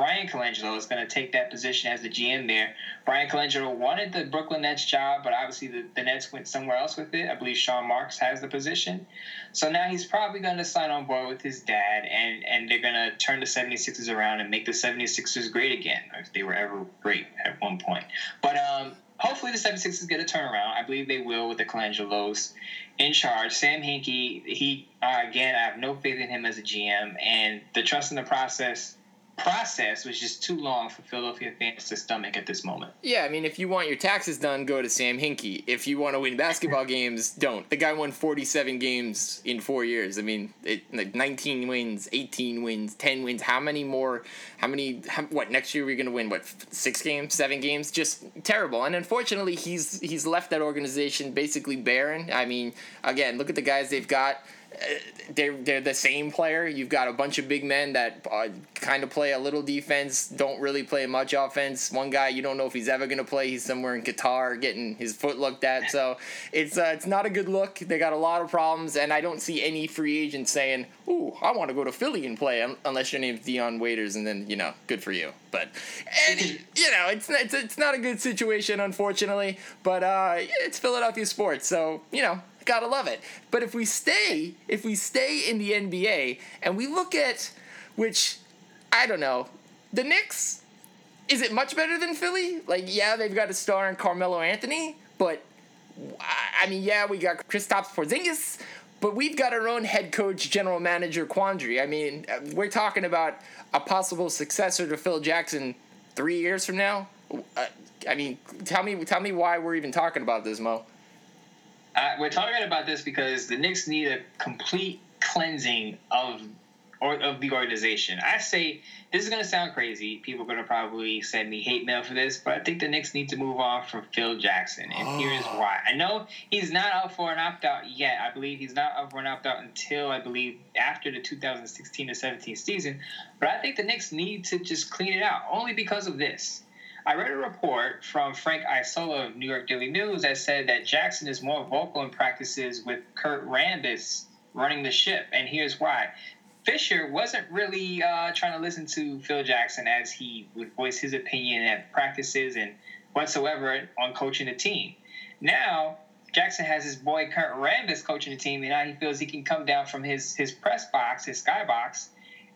Bryan Colangelo, is going to take that position as the GM there. Bryan Colangelo wanted the Brooklyn Nets job, but obviously the, the Nets went somewhere else with it. I believe Sean Marks has the position. So now he's probably going to sign on board with his dad, and, and they're going to turn the 76ers around and make the 76ers great again, if they were ever great at one point. But um, hopefully the 76ers get a turnaround. I believe they will with the Colangelos in charge. Sam Hinkie, he uh, again, I have no faith in him as a GM, and the trust in the process process was just too long for Philadelphia fans to stomach at this moment. Yeah, I mean, if you want your taxes done, go to Sam Hinkie. If you want to win basketball [laughs] games, don't. The guy won 47 games in four years. I mean, it, like 19 wins, 18 wins, 10 wins. How many more? How many? How, what next year we're gonna win? What six games, seven games? Just terrible. And unfortunately, he's he's left that organization basically barren. I mean, again, look at the guys they've got they're they're the same player. You've got a bunch of big men that uh, kind of play a little defense, don't really play much offense. One guy you don't know if he's ever going to play. He's somewhere in Qatar getting his foot looked at. So it's uh, it's not a good look. They got a lot of problems, and I don't see any free agents saying, "Ooh, I want to go to Philly and play," unless your name's Dion Waiters, and then you know, good for you. But you know, it's it's it's not a good situation, unfortunately. But uh, it's Philadelphia sports, so you know, Gotta love it. But if we stay, if we stay in the NBA and we look at, which I don't know, the Knicks, is it much better than Philly? Like, yeah, they've got a star in Carmelo Anthony, but I mean, yeah, we got Kristaps Porzingis, but we've got our own head coach, general manager quandary. I mean, we're talking about a possible successor to Phil Jackson three years from now. Uh, I mean, tell me, tell me why we're even talking about this, Mo. Uh, we're talking about this because the Knicks need a complete cleansing of or of the organization. I say this is going to sound crazy. People are going to probably send me hate mail for this, but I think the Knicks need to move on from Phil Jackson, and oh. here's why. I know he's not up for an opt out yet. I believe he's not up for an opt out until I believe after the 2016 to 17 season. But I think the Knicks need to just clean it out, only because of this. I read a report from Frank Isola of New York Daily News that said that Jackson is more vocal in practices with Kurt Rambis running the ship, and here's why. Fisher wasn't really uh, trying to listen to Phil Jackson as he would voice his opinion at practices and whatsoever on coaching the team. Now, Jackson has his boy Kurt Rambis coaching the team, and now he feels he can come down from his, his press box, his skybox,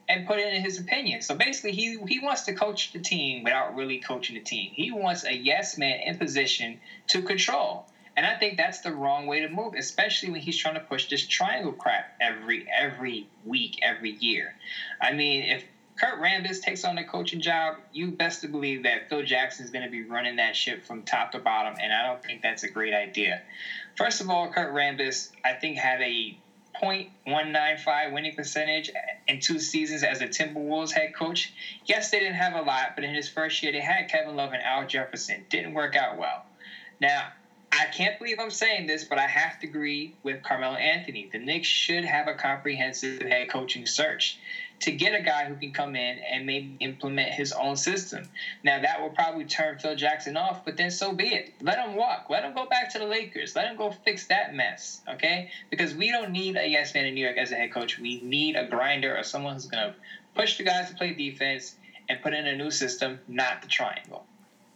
and put in his opinion. So basically, he he wants to coach the team without really coaching the team. He wants a yes man in position to control. And I think that's the wrong way to move, especially when he's trying to push this triangle crap every every week, every year. I mean, if Kurt Rambis takes on the coaching job, you best to believe that Phil Jackson is going to be running that ship from top to bottom, and I don't think that's a great idea. First of all, Kurt Rambis, I think, had a .195 winning percentage in two seasons as a Timberwolves head coach. Yes, they didn't have a lot, but in his first year, they had Kevin Love and Al Jefferson. Didn't work out well. Now, I can't believe I'm saying this, but I have to agree with Carmelo Anthony. The Knicks should have a comprehensive head coaching search to get a guy who can come in and maybe implement his own system. Now that will probably turn Phil Jackson off, but then so be it. Let him walk. Let him go back to the Lakers. Let him go fix that mess. Okay? Because we don't need a yes man in New York as a head coach. We need a grinder or someone who's gonna push the guys to play defense and put in a new system, not the triangle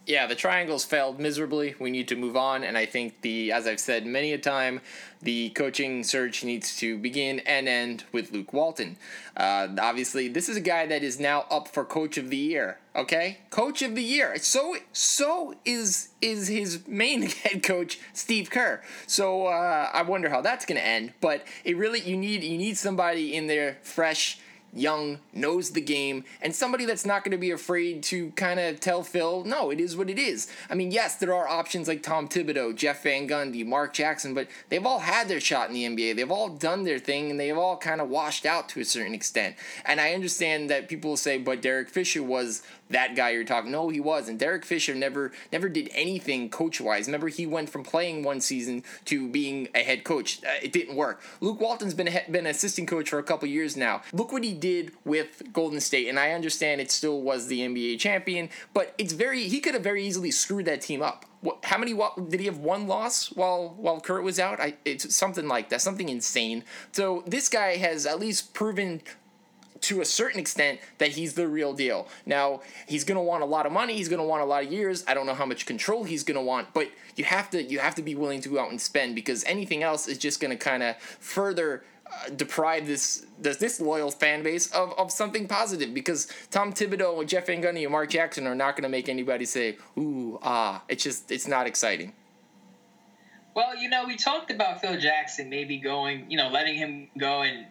yeah, the triangles failed miserably. We need to move on, and I think the, as I've said many a time, the coaching search needs to begin and end with Luke Walton. Uh, obviously, this is a guy that is now up for Coach of the Year. Okay, Coach of the Year. So so is is his main [laughs] head coach Steve Kerr. So uh, I wonder how that's going to end. But it really you need you need somebody in there fresh young, knows the game, and somebody that's not going to be afraid to kind of tell Phil, no, it is what it is. I mean, yes, there are options like Tom Thibodeau, Jeff Van Gundy, Mark Jackson, but they've all had their shot in the NBA. They've all done their thing, and they've all kind of washed out to a certain extent. And I understand that people will say, but Derek Fisher was that guy you're talking. No, he wasn't. Derek Fisher never never did anything coach wise. Remember, he went from playing one season to being a head coach. Uh, it didn't work. Luke Walton's been a, been an assistant coach for a couple years now. Look what he did with Golden State, and I understand it still was the NBA champion, but it's very he could have very easily screwed that team up. What, how many did he have one loss while while Kurt was out? I, it's something like that, something insane. So this guy has at least proven to a certain extent that he's the real deal. Now, he's going to want a lot of money, he's going to want a lot of years. I don't know how much control he's going to want, but you have to you have to be willing to go out and spend because anything else is just going to kind of further uh, deprive this, this this loyal fan base of, of something positive because Tom Thibodeau and Jeff Van Gundy and Mark Jackson are not going to make anybody say ooh ah it's just it's not exciting. Well, you know, we talked about Phil Jackson maybe going, you know, letting him go and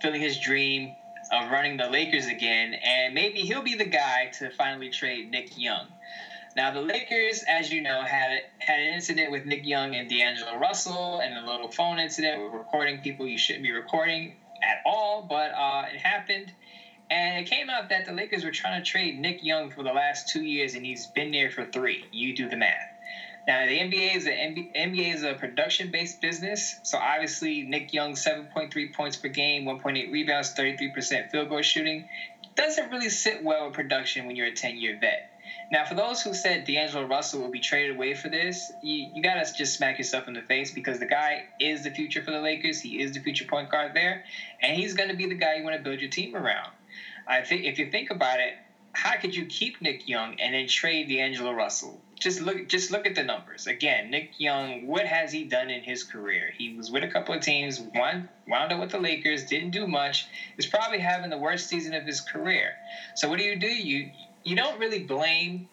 filling his dream of running the Lakers again, and maybe he'll be the guy to finally trade Nick Young. Now, the Lakers, as you know, had had an incident with Nick Young and D'Angelo Russell, and a little phone incident with recording people you shouldn't be recording at all, but uh, it happened. And it came out that the Lakers were trying to trade Nick Young for the last two years, and he's been there for three. You do the math. Now the NBA is a NBA is a production based business, so obviously Nick Young seven point three points per game, one point eight rebounds, thirty three percent field goal shooting doesn't really sit well with production when you're a ten year vet. Now, for those who said D'Angelo Russell will be traded away for this, you, you gotta just smack yourself in the face because the guy is the future for the Lakers. He is the future point guard there, and he's gonna be the guy you want to build your team around. I think if you think about it, how could you keep Nick Young and then trade D'Angelo Russell? Just look, just look at the numbers. Again, Nick Young, what has he done in his career? He was with a couple of teams, one wound up with the Lakers, didn't do much. Is probably having the worst season of his career. So what do you do? You you don't really blame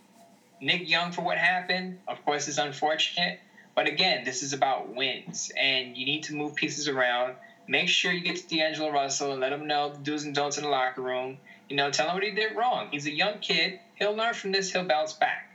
Nick Young for what happened. Of course, it's unfortunate, but again, this is about wins, and you need to move pieces around. Make sure you get to D'Angelo Russell and let him know the do's and don'ts in the locker room you know, tell him what he did wrong. He's a young kid. He'll learn from this. He'll bounce back.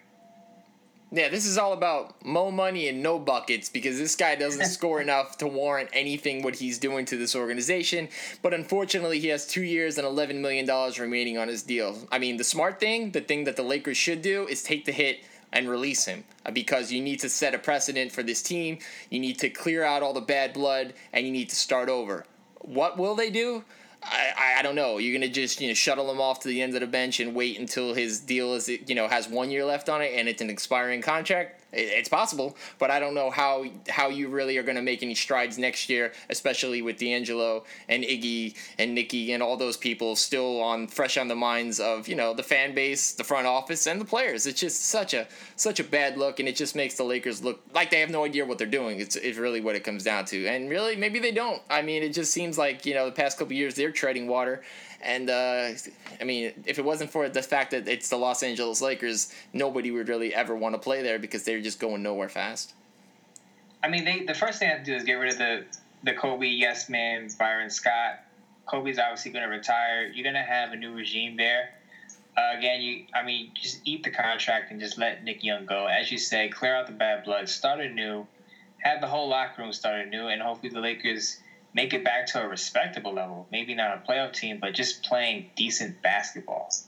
Yeah, this is all about mo money and no buckets because this guy doesn't [laughs] score enough to warrant anything what he's doing to this organization. But unfortunately, he has two years and $11 million remaining on his deal. I mean, the smart thing, the thing that the Lakers should do is take the hit and release him uh, because you need to set a precedent for this team. You need to clear out all the bad blood and you need to start over. What will they do? I, I don't know. You're gonna just you know shuttle him off to the end of the bench and wait until his deal is you know has one year left on it and it's an expiring contract it's possible, but I don't know how how you really are going to make any strides next year, especially with D'Angelo and Iggy and Nikki and all those people still on fresh on the minds of you know the fan base, the front office, and the players. It's just such a such a bad look, and it just makes the Lakers look like they have no idea what they're doing. It's it's really what it comes down to, and really maybe they don't. I mean, it just seems like you know the past couple years they're treading water, and uh, I mean, if it wasn't for the fact that it's the Los Angeles Lakers, nobody would really ever want to play there because they're just going nowhere fast. I mean, they the first thing I have to do is get rid of the the Kobe yes man Byron Scott. Kobe's obviously going to retire. You're going to have a new regime there. Uh, again, you I mean, just eat the contract and just let Nick Young go. As you say, clear out the bad blood, start anew, have the whole locker room start anew, and hopefully the Lakers make it back to a respectable level. Maybe not a playoff team, but just playing decent basketballs.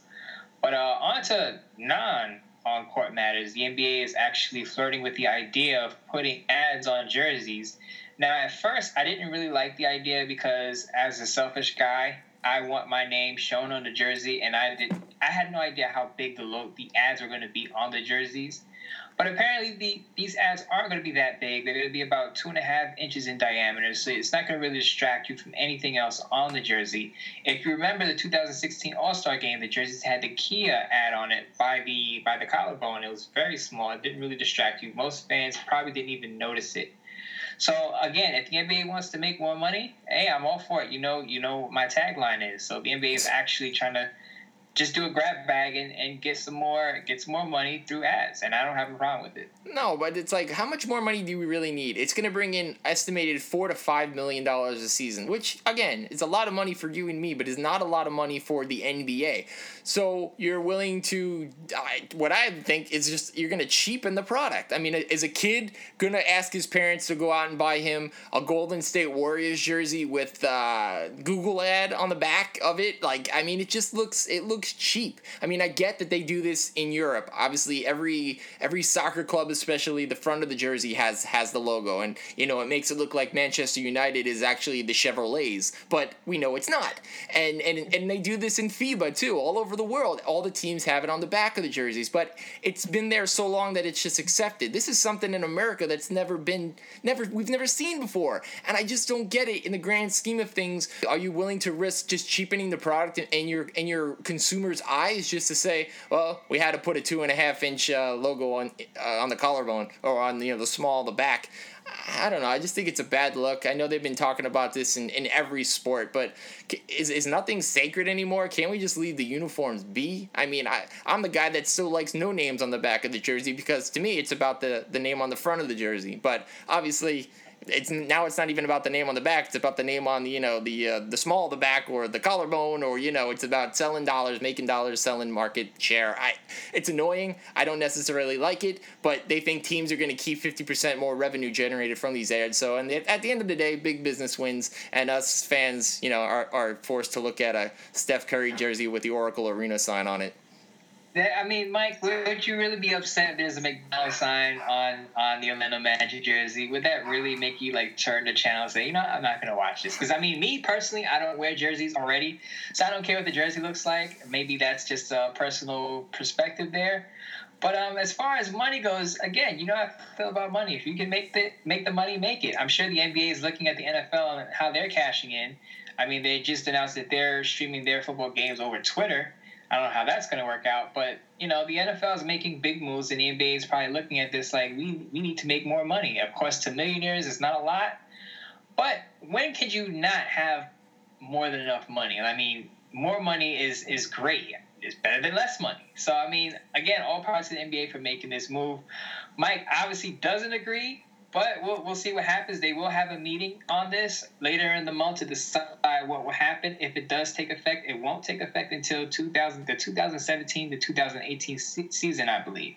But uh, on to non on court matters. The NBA is actually flirting with the idea of putting ads on jerseys. Now, at first, I didn't really like the idea because, as a selfish guy, I want my name shown on the jersey, and I did. I had no idea how big the lo- the ads were going to be on the jerseys. But apparently, the, these ads aren't going to be that big. They're going to be about two and a half inches in diameter, so it's not going to really distract you from anything else on the jersey. If you remember the 2016 All Star Game, the jerseys had the Kia ad on it by the by the collarbone. It was very small. It didn't really distract you. Most fans probably didn't even notice it. So again, if the NBA wants to make more money, hey, I'm all for it. You know, you know what my tagline is. So the NBA is actually trying to just do a grab bag and, and get some more get some more money through ads and I don't have a problem with it. No, but it's like how much more money do we really need? It's gonna bring in estimated four to five million dollars a season, which again is a lot of money for you and me, but is not a lot of money for the NBA. So you're willing to I, what I think is just you're gonna cheapen the product. I mean, is a kid gonna ask his parents to go out and buy him a Golden State Warriors jersey with uh, Google ad on the back of it? Like, I mean, it just looks it looks looks cheap. I mean, I get that they do this in Europe. Obviously, every every soccer club, especially the front of the jersey, has has the logo, and you know it makes it look like Manchester United is actually the Chevrolets, but we know it's not. And and and they do this in FIBA too, all over the world. All the teams have it on the back of the jerseys, but it's been there so long that it's just accepted. This is something in America that's never been never we've never seen before, and I just don't get it in the grand scheme of things. Are you willing to risk just cheapening the product and your and your consumer's eyes just to say, well, we had to put a two and a half inch uh, logo on uh, on the collarbone or on you know the small the back. I don't know. I just think it's a bad look. I know they've been talking about this in, in every sport, but is, is nothing sacred anymore? Can't we just leave the uniforms be? I mean, I, I'm the guy that still likes no names on the back of the jersey because to me it's about the, the name on the front of the jersey. But obviously, it's now it's not even about the name on the back. It's about the name on the you know the uh, the small of the back or the collarbone or you know it's about selling dollars, making dollars, selling market share. I it's annoying. I don't necessarily like it, but they think teams are going to keep fifty percent more revenue generated from these ads. So and at the end of the day, big business wins, and us fans, you know, are are forced to look at a Steph Curry jersey with the Oracle Arena sign on it. I mean, Mike, would you really be upset if there's a McDonald's sign on on the Orlando Magic jersey? Would that really make you like turn the channel and say, you know, I'm not gonna watch this? Because I mean, me personally, I don't wear jerseys already, so I don't care what the jersey looks like. Maybe that's just a personal perspective there. But um, as far as money goes, again, you know how I feel about money. If you can make the make the money, make it. I'm sure the NBA is looking at the NFL and how they're cashing in. I mean, they just announced that they're streaming their football games over Twitter. I don't know how that's going to work out, but you know the NFL is making big moves, and the NBA is probably looking at this like we we need to make more money. Of course, to millionaires, it's not a lot, but when could you not have more than enough money? I mean, more money is is great. It's better than less money. So I mean, again, all parts of the NBA for making this move. Mike obviously doesn't agree, but we'll, we'll see what happens. They will have a meeting on this later in the month to decide what will happen. If it does take effect, it won't take effect until 2000, the 2017 to 2018 se- season, I believe.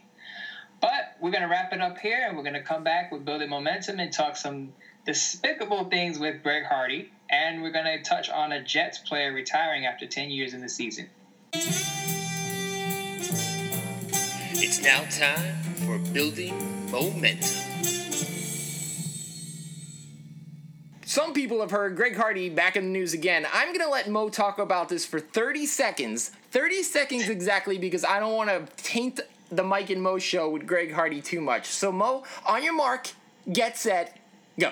But we're going to wrap it up here and we're going to come back with building momentum and talk some despicable things with Greg Hardy. And we're going to touch on a Jets player retiring after 10 years in the season. It's now time for building momentum. Some people have heard Greg Hardy back in the news again. I'm going to let Mo talk about this for 30 seconds. 30 seconds exactly because I don't want to taint the Mike and Mo show with Greg Hardy too much. So, Mo, on your mark, get set, go.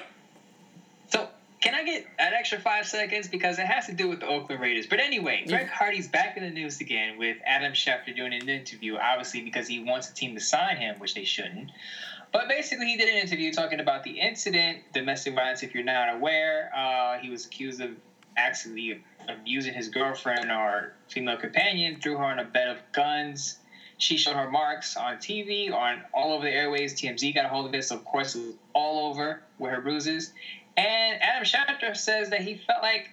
So, can I get an extra five seconds? Because it has to do with the Oakland Raiders. But anyway, Greg Hardy's back in the news again with Adam Schefter doing an interview, obviously because he wants the team to sign him, which they shouldn't. But basically, he did an interview talking about the incident, domestic violence. If you're not aware, uh, he was accused of actually abusing his girlfriend or female companion, threw her on a bed of guns. She showed her marks on TV, on all over the airways. TMZ got a hold of this. Of course, it was all over with her bruises. And Adam Schefter says that he felt like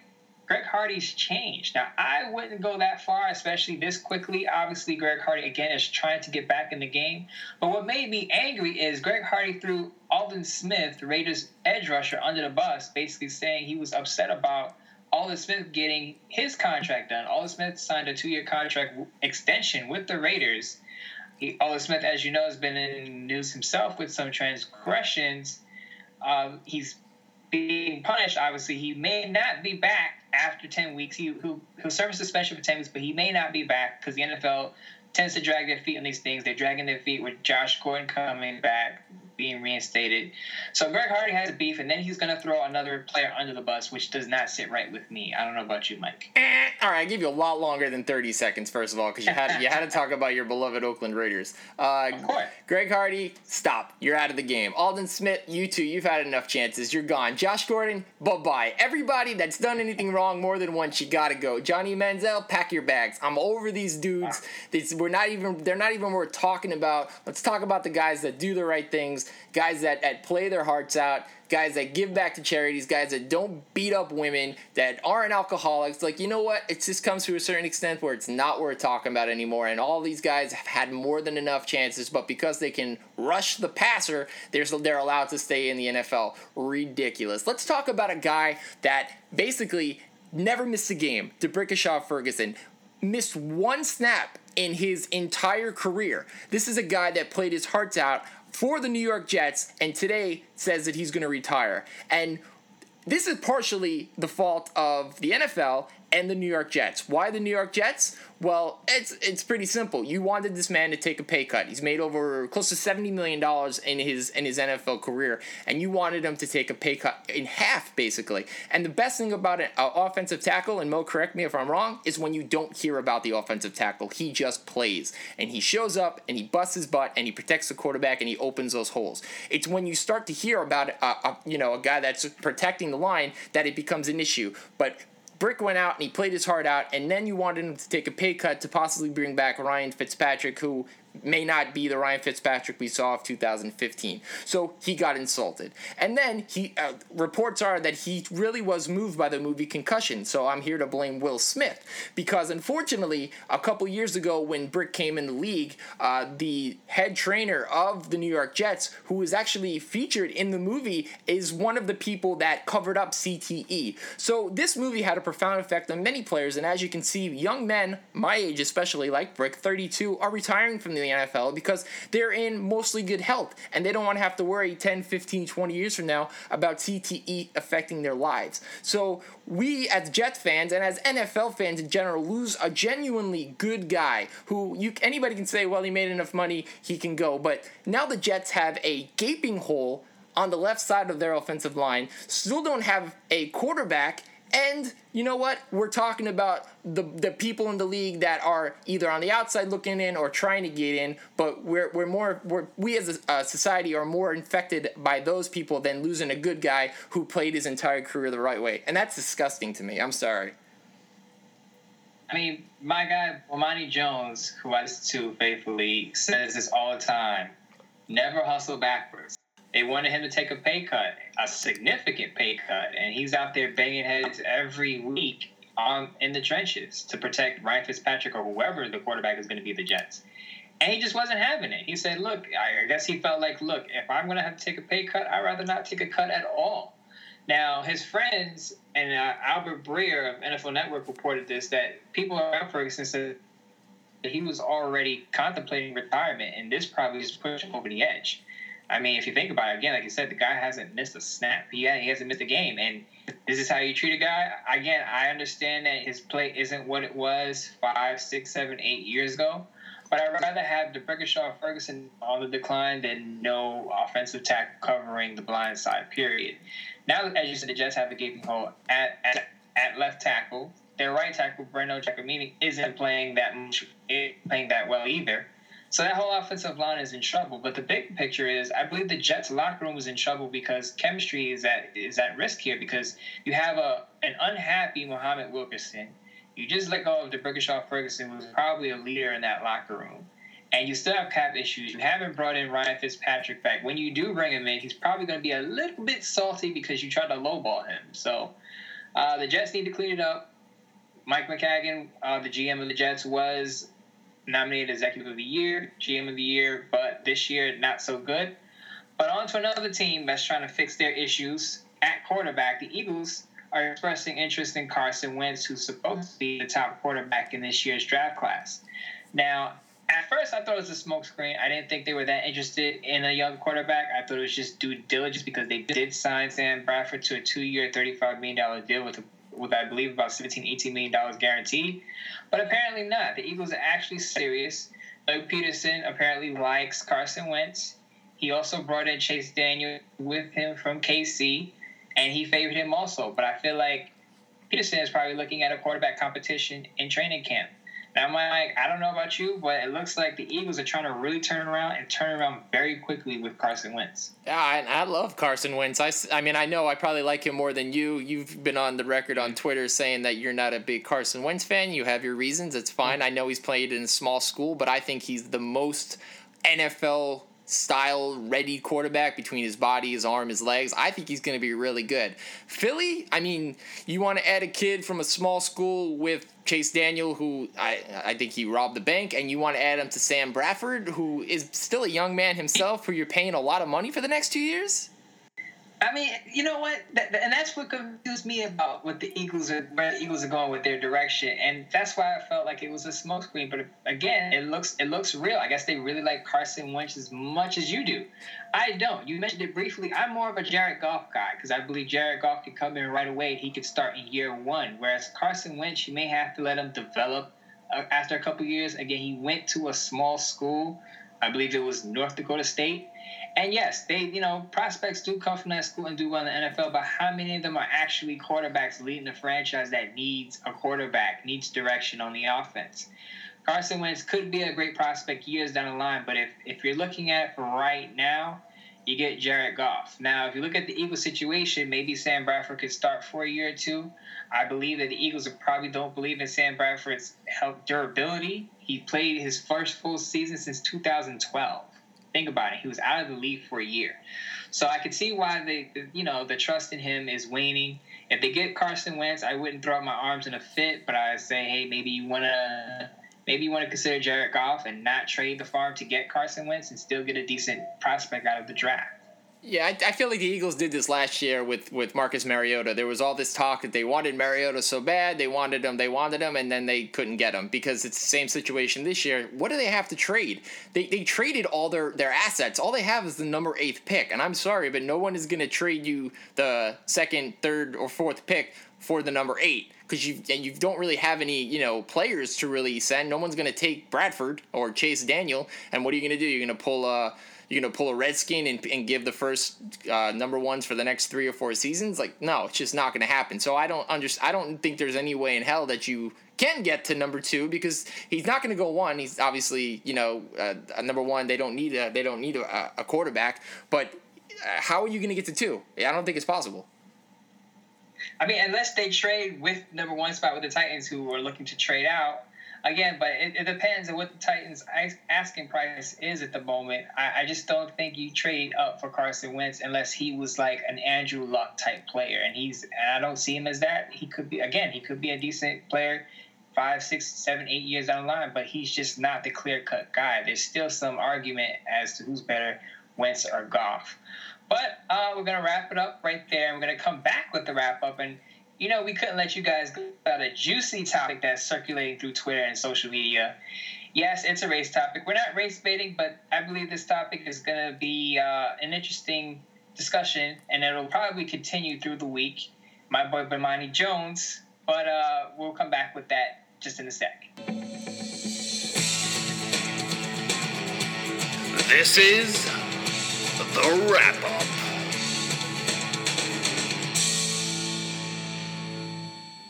Greg Hardy's changed. Now, I wouldn't go that far, especially this quickly. Obviously, Greg Hardy, again, is trying to get back in the game. But what made me angry is Greg Hardy threw Aldon Smith, the Raiders' edge rusher, under the bus, basically saying he was upset about Aldon Smith getting his contract done. Aldon Smith signed a two year contract extension with the Raiders. He, Aldon Smith, as you know, has been in news himself with some transgressions. Um, he's being punished, obviously, he may not be back after 10 weeks. He, who, he'll serve a suspension for 10 weeks, but he may not be back because the NFL tends to drag their feet on these things. They're dragging their feet with Josh Gordon coming back, being reinstated. So Greg Hardy has a beef, and then he's going to throw another player under the bus, which does not sit right with me. I don't know about you, Mike. Eh, all right, I give you a lot longer than thirty seconds. First of all, because you had you had to talk about your beloved Oakland Raiders. Uh, Of course. Greg Hardy, stop. You're out of the game. Aldon Smith, you too. You've had enough chances. You're gone. Josh Gordon, bye bye. Everybody that's done anything wrong more than once, you gotta go. Johnny Manziel, pack your bags. I'm over these dudes. These, we're not even. They're not even worth talking about. Let's talk about the guys that do the right things. Guys that, that play their hearts out. Guys that give back to charities. Guys that don't beat up women. That aren't alcoholics. Like you know what? It just comes to a certain extent where it's not worth talking about anymore. And all these guys have had more than enough chances, but because they can rush the passer, they're they're allowed to stay in the NFL. Ridiculous. Let's talk about a guy that basically never missed a game. D'Brickashaw Ferguson missed one snap in his entire career. This is a guy that played his hearts out for the New York Jets and today says that he's going to retire. And this is partially the fault of the NFL and the New York Jets. Why the New York Jets? Well, it's it's pretty simple. You wanted this man to take a pay cut. He's made over close to seventy million dollars in his in his NFL career, and you wanted him to take a pay cut in half, basically. And the best thing about an uh, offensive tackle, and Mo, correct me if I'm wrong, is when you don't hear about the offensive tackle. He just plays, and he shows up, and he busts his butt, and he protects the quarterback, and he opens those holes. It's when you start to hear about a, a you know a guy that's protecting the line that it becomes an issue. But Brick went out and he played his heart out, and then you wanted him to take a pay cut to possibly bring back Ryan Fitzpatrick, who may not be the Ryan Fitzpatrick we saw of 2015. So he got insulted. And then he uh, reports are that he really was moved by the movie Concussion. So I'm here to blame Will Smith because unfortunately, a couple years ago when Brick came in the league, uh, the head trainer of the New York Jets, who was actually featured in the movie, is one of the people that covered up CTE. So this movie had a profound effect on many players, and as you can see, young men my age, especially like Brick, 32, are retiring from the the NFL because they're in mostly good health and they don't want to have to worry 10, 15, 20 years from now about CTE affecting their lives. So we as Jets fans and as NFL fans in general lose a genuinely good guy who you anybody can say, well, he made enough money, he can go. But now the Jets have a gaping hole on the left side of their offensive line, still don't have a quarterback and you know what? We're talking about the the people in the league that are either on the outside looking in or trying to get in, but we're we're more we're, we as a, a society are more infected by those people than losing a good guy who played his entire career the right way, and that's disgusting to me. I'm sorry. I mean, my guy Bomani Jones, who I listen to faithfully, says this all the time: never hustle backwards. They wanted him to take a pay cut, a significant pay cut, and he's out there banging heads every week on in the trenches to protect Ryan Fitzpatrick or whoever the quarterback is going to be the Jets. And he just wasn't having it. He said, "Look, I guess he felt like, look, if I'm going to have to take a pay cut, I'd rather not take a cut at all." Now, his friends and uh, Albert Breer of NFL Network reported this that people around Ferguson said that he was already contemplating retirement, and this probably just pushed him over the edge. I mean, if you think about it, again, like you said, the guy hasn't missed a snap. He, he hasn't missed a game. And this is how you treat a guy. Again, I understand that his play isn't what it was five, six, seven, eight years ago. But I'd rather have the D'Brickashaw Ferguson on the decline than no offensive tackle covering the blind side, period. Now, as you said, the Jets have a gaping hole at, at, at left tackle. Their right tackle, Breno Giacomini, isn't playing that much, eh, playing that well either. So that whole offensive line is in trouble. But the big picture is, I believe the Jets locker room is in trouble because chemistry is at is at risk here because you have a an unhappy Muhammad Wilkerson. You just let go of D'Brickashaw Ferguson, who's probably a leader in that locker room. And you still have cap issues. You haven't brought in Ryan Fitzpatrick back. When you do bring him in, he's probably going to be a little bit salty because you tried to lowball him. So uh, the Jets need to clean it up. Mike Maccagnan, uh, the GM of the Jets, was nominated Executive of the Year, GM of the Year, but this year not so good. But on to another team that's trying to fix their issues at quarterback. The Eagles are expressing interest in Carson Wentz, who's supposed to be the top quarterback in this year's draft class. Now, at first, I thought it was a smokescreen. I didn't think they were that interested in a young quarterback. I thought it was just due diligence because they did sign Sam Bradford to a two-year, $35 million deal with a with I believe about 17, 18 million dollars guaranteed. But apparently not. The Eagles are actually serious. Doug Pederson apparently likes Carson Wentz. He also brought in Chase Daniel with him from KC, and he favored him also. But I feel like Peterson is probably looking at a quarterback competition in training camp. Now, Mike, I don't know about you, but it looks like the Eagles are trying to really turn around and turn around very quickly with Carson Wentz. Yeah, I, I love Carson Wentz. I, I mean, I know I probably like him more than you. You've been on the record on Twitter saying that you're not a big Carson Wentz fan. You have your reasons. It's fine. I know he's played in a small school, but I think he's the most NFL style ready quarterback between his body, his arm, his legs. I think he's going to be really good. Philly, I mean, you want to add a kid from a small school with Chase Daniel, who I, I think he robbed the bank, and you want to add him to Sam Bradford, who is still a young man himself, who you're paying a lot of money for the next two years? I mean, you know what, and that's what confused me about what the Eagles are, where the Eagles are going with their direction, and that's why I felt like it was a smokescreen. But again, it looks it looks real. I guess they really like Carson Wentz as much as you do. I don't. You mentioned it briefly. I'm more of a Jared Goff guy because I believe Jared Goff can come in right away. He could start in year one, whereas Carson Wentz, you may have to let him develop uh, after a couple years. Again, he went to a small school. I believe it was North Dakota State and yes, they you know prospects do come from that school and do well in the NFL, but how many of them are actually quarterbacks leading the franchise that needs a quarterback, needs direction on the offense? Carson Wentz could be a great prospect years down the line, but if if you're looking at it for right now, you get Jared Goff. Now, if you look at the Eagles situation, maybe Sam Bradford could start for a year or two. I believe that the Eagles probably don't believe in Sam Bradford's health durability. He played his first full season since 2012. Think about it. He was out of the league for a year. So I could see why they, you know, the trust in him is waning. If they get Carson Wentz, I wouldn't throw up my arms in a fit, but I say, hey, maybe you want to, maybe you want to consider Jared Goff and not trade the farm to get Carson Wentz and still get a decent prospect out of the draft. Yeah, I, I, feel like the Eagles did this last year with, with Marcus Mariota. There was all this talk that they wanted Mariota so bad, they wanted him, they wanted him, and then they couldn't get him because it's the same situation this year. What do they have to trade? They, they traded all their, their assets. All they have is the number eighth pick. And I'm sorry, but no one is going to trade you the second, third, or fourth pick for the number eight because you and you don't really have any you know players to really send. No one's going to take Bradford or Chase Daniel. And what are you going to do? You're going to pull a you're gonna pull a redskin and, and give the first uh, number ones for the next three or four seasons like no it's just not gonna happen so i don't understand i don't think there's any way in hell that you can get to number two because he's not going to go one. He's obviously you know uh, number one. They don't need a they don't need a, a quarterback. But uh, how are you going to get to two? I don't think it's possible. I mean, unless they trade with number one spot with the Titans, who are looking to trade out, again, but it, it, depends on what the Titans' asking price is at the moment. I, I, just don't think you trade up for Carson Wentz unless he was like an Andrew Luck type player, and he's and I don't see him as that. He could be again, he could be a decent player, five, six, seven, eight years down the line, but he's just not the clear cut guy. There's still some argument as to who's better, Wentz or Goff. But uh, we're gonna wrap it up right there. We're gonna come back with the wrap up and you know, we couldn't let you guys go without a juicy topic that's circulating through Twitter and social media. Yes, it's a race topic. We're not race baiting, but I believe this topic is going to be uh, an interesting discussion, and it'll probably continue through the week. My boy Bomani Jones, but uh, we'll come back with that just in a sec. This is the wrap up.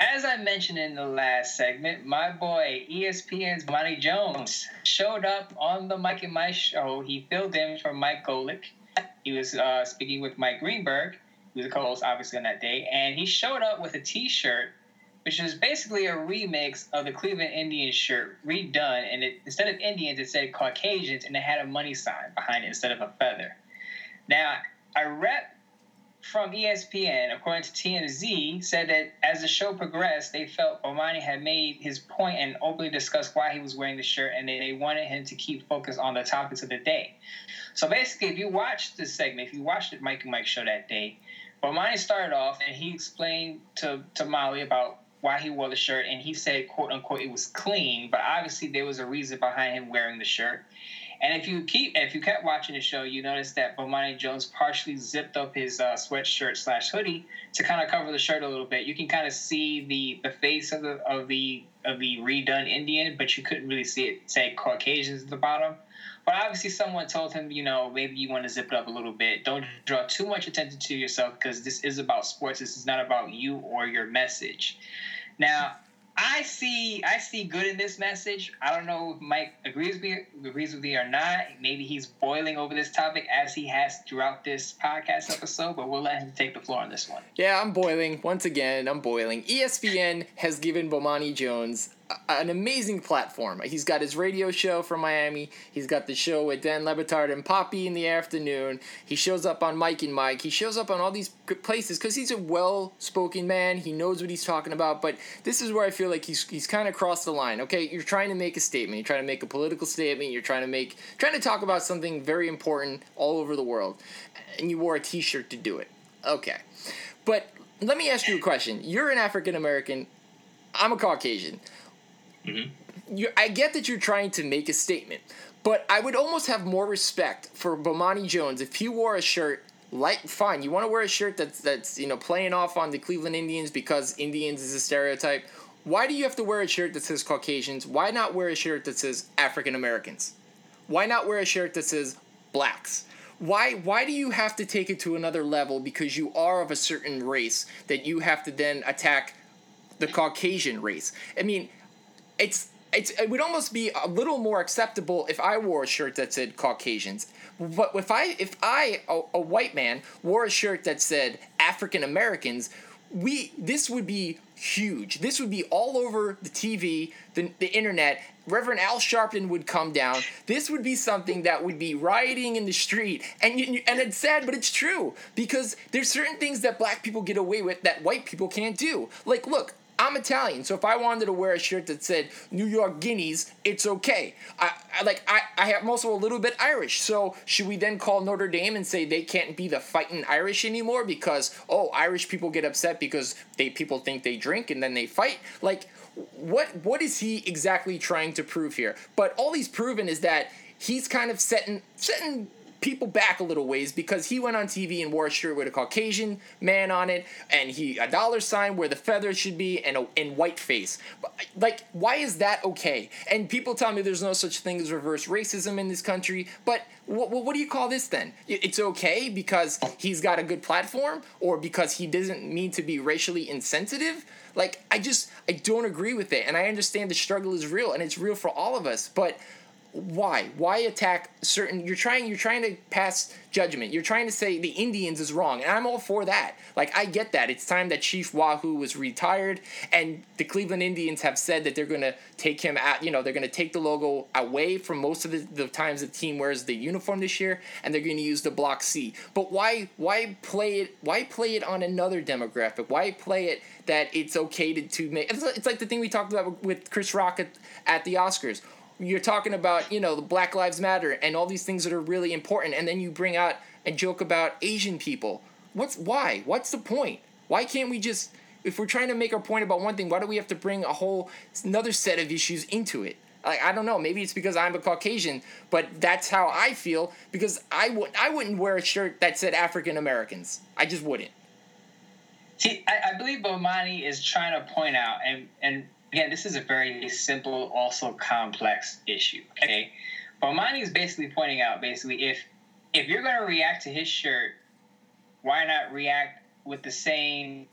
As I mentioned in the last segment, my boy ESPN's Bomani Jones showed up on the Mike and Mike show. He filled in for Mike Golic. He was uh, speaking with Mike Greenberg, who was the co-host obviously on that day, and he showed up with a T-shirt, which was basically a remix of the Cleveland Indians shirt redone, and it, instead of Indians, it said Caucasians, and it had a money sign behind it instead of a feather. Now, a rep from ESPN, according to TMZ, said that as the show progressed, they felt Bomani had made his point and openly discussed why he was wearing the shirt, and they wanted him to keep focused on the topics of the day. So basically, if you watched this segment, if you watched the Mike and Mike show that day, Bomani started off and he explained to, to Molly about why he wore the shirt, and he said, quote unquote, it was clean, but obviously there was a reason behind him wearing the shirt. And if you keep, if you kept watching the show, you notice that Bomani Jones partially zipped up his uh, sweatshirt slash hoodie to kind of cover the shirt a little bit. You can kind of see the the face of the of the of the redone Indian, but you couldn't really see it say Caucasians at the bottom. But obviously, someone told him, you know, maybe you want to zip it up a little bit. Don't draw too much attention to yourself because this is about sports. This is not about you or your message. Now, I see I see good in this message. I don't know if Mike agrees with me agrees with me or not. Maybe he's boiling over this topic as he has throughout this podcast episode, but we'll let him take the floor on this one. Yeah, I'm boiling. Once again, I'm boiling. ESPN has given Bomani Jones an amazing platform. He's got his radio show from Miami. He's got the show with Dan Le Batard and Papi in the afternoon. He shows up on Mike and Mike. He shows up on all these places because he's a well-spoken man. He knows what he's talking about. But this is where I feel like he's he's kind of crossed the line. Okay, you're trying to make a statement. You're trying to make a political statement. You're trying to make trying to talk about something very important all over the world, and you wore a T-shirt to do it Okay, but let me ask you a question. You're an African American. I'm a Caucasian. Mm-hmm. You, I get that you're trying to make a statement, but I would almost have more respect for Bomani Jones if he wore a shirt like fine. You want to wear a shirt that's that's you know playing off on the Cleveland Indians because Indians is a stereotype. Why do you have to wear a shirt that says Caucasians? Why not wear a shirt that says African Americans? Why not wear a shirt that says blacks? Why why do you have to take it to another level because you are of a certain race that you have to then attack the Caucasian race? I mean, it's it's it would almost be a little more acceptable if I wore a shirt that said Caucasians. But if I if I a, a white man wore a shirt that said African Americans, we this would be huge. This would be all over the TV, the, the internet. Reverend Al Sharpton would come down. This would be something that would be rioting in the street. And you, and it's sad, but it's true because there's certain things that black people get away with that white people can't do. Like, look, I'm Italian, so if I wanted to wear a shirt that said New York Guineas, it's okay. I, I like I, I am also a little bit Irish, so should we then call Notre Dame and say they can't be the fighting Irish anymore because oh Irish people get upset because they people think they drink and then they fight? Like what what is he exactly trying to prove here? But all he's proven is that he's kind of setting setting people back a little ways because he went on TV and wore a shirt with a Caucasian man on it and he a dollar sign where the feathers should be and a and white face. Like why is that okay? And people tell me there's no such thing as reverse racism in this country, but what, what do you call this then? It's okay because he's got a good platform or because he doesn't mean to be racially insensitive? Like I just I don't agree with it and I understand the struggle is real and it's real for all of us, but why? Why attack certain you're trying you're trying to pass judgment. You're trying to say the indians is wrong and i'm all for that. Like i get that. It's time that chief wahoo was retired and the cleveland indians have said that they're going to take him out you know they're going to take the logo away from most of the, the times the team wears the uniform this year and they're going to use the block c. But why why play it why play it on another demographic? Why play it that it's okay to, to make it's, like the thing we talked about with chris rock at, at the oscars you're talking about you know the black lives matter and all these things that are really important and then you bring out a joke about asian people. What's why? What's the point? Why can't we just if we're trying to make our point about one thing why do we have to bring a whole another set of issues into it? Like i don't know maybe it's because i'm a caucasian but that's how i feel because i would i wouldn't wear a shirt that said african americans. I just wouldn't. See, I, I believe Bomani is trying to point out, and and again, this is a very simple, also complex issue. Okay, Bomani is basically pointing out, basically, if if you're going to react to his shirt, why not react with the same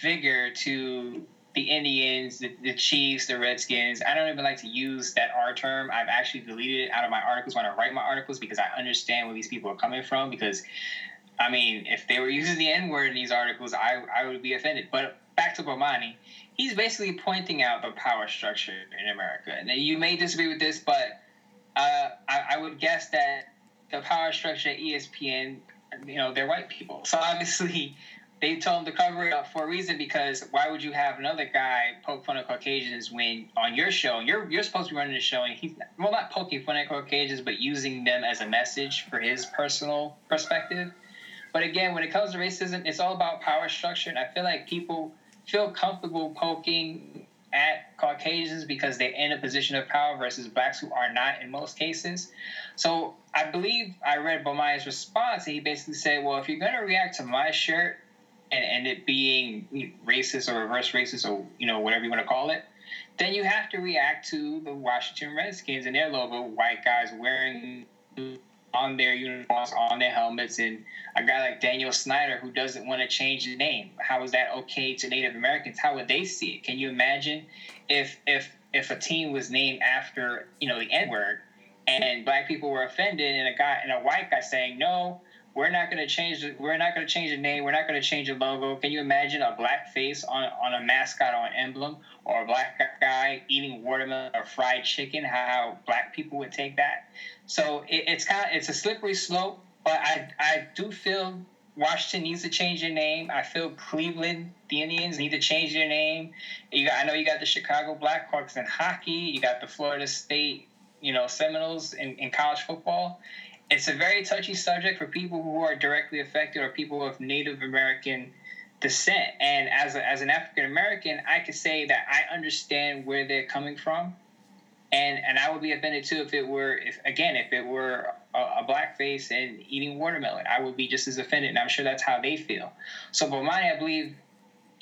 vigor to the Indians, the, the Chiefs, the Redskins? I don't even like to use that R term. I've actually deleted it out of my articles when I write my articles because I understand where these people are coming from. Because, I mean, if they were using the N word in these articles, I, I would be offended. But back to Bomani he's basically pointing out the power structure in America. And you may disagree with this, but uh, I, I, would guess that the power structure at ESPN, you know, they're white people. So obviously, they told him to cover it up for a reason because why would you have another guy poke fun at Caucasians when on your show you're you're supposed to be running the show and he's well not poking fun at Caucasians but using them as a message for his personal perspective. But again, when it comes to racism, it's all about power structure, and I feel like people feel comfortable poking at Caucasians because they're in a position of power versus blacks who are not in most cases. So I believe I read Bomani's response, and he basically said, "Well, if you're going to react to my shirt and, and it being racist or reverse racist or you know whatever you want to call it." Then you have to react to the Washington Redskins and their logo, white guys wearing on their uniforms, on their helmets, and a guy like Daniel Snyder who doesn't want to change the name. How is that okay to Native Americans? How would they see it? Can you imagine if if if a team was named after you know the N word and black people were offended and a guy and a white guy saying no, we're not going to change the, we're not going to change the name, we're not going to change the logo. Can you imagine a black face on on a mascot or an emblem or a black guy eating watermelon or fried chicken? How black people would take that? So it, it's kind of it's a slippery slope, but I I do feel Washington needs to change their name. I feel Cleveland, the Indians need to change their name. You got, I know you got the Chicago Blackhawks in hockey. You got the Florida State, you know, Seminoles in, in college football. It's a very touchy subject for people who are directly affected or people of Native American descent. And as a, as an African American, I could say that I understand where they're coming from, and and I would be offended too if it were if again if it were a, a blackface and eating watermelon, I would be just as offended, and I'm sure that's how they feel. So Bomani, I believe.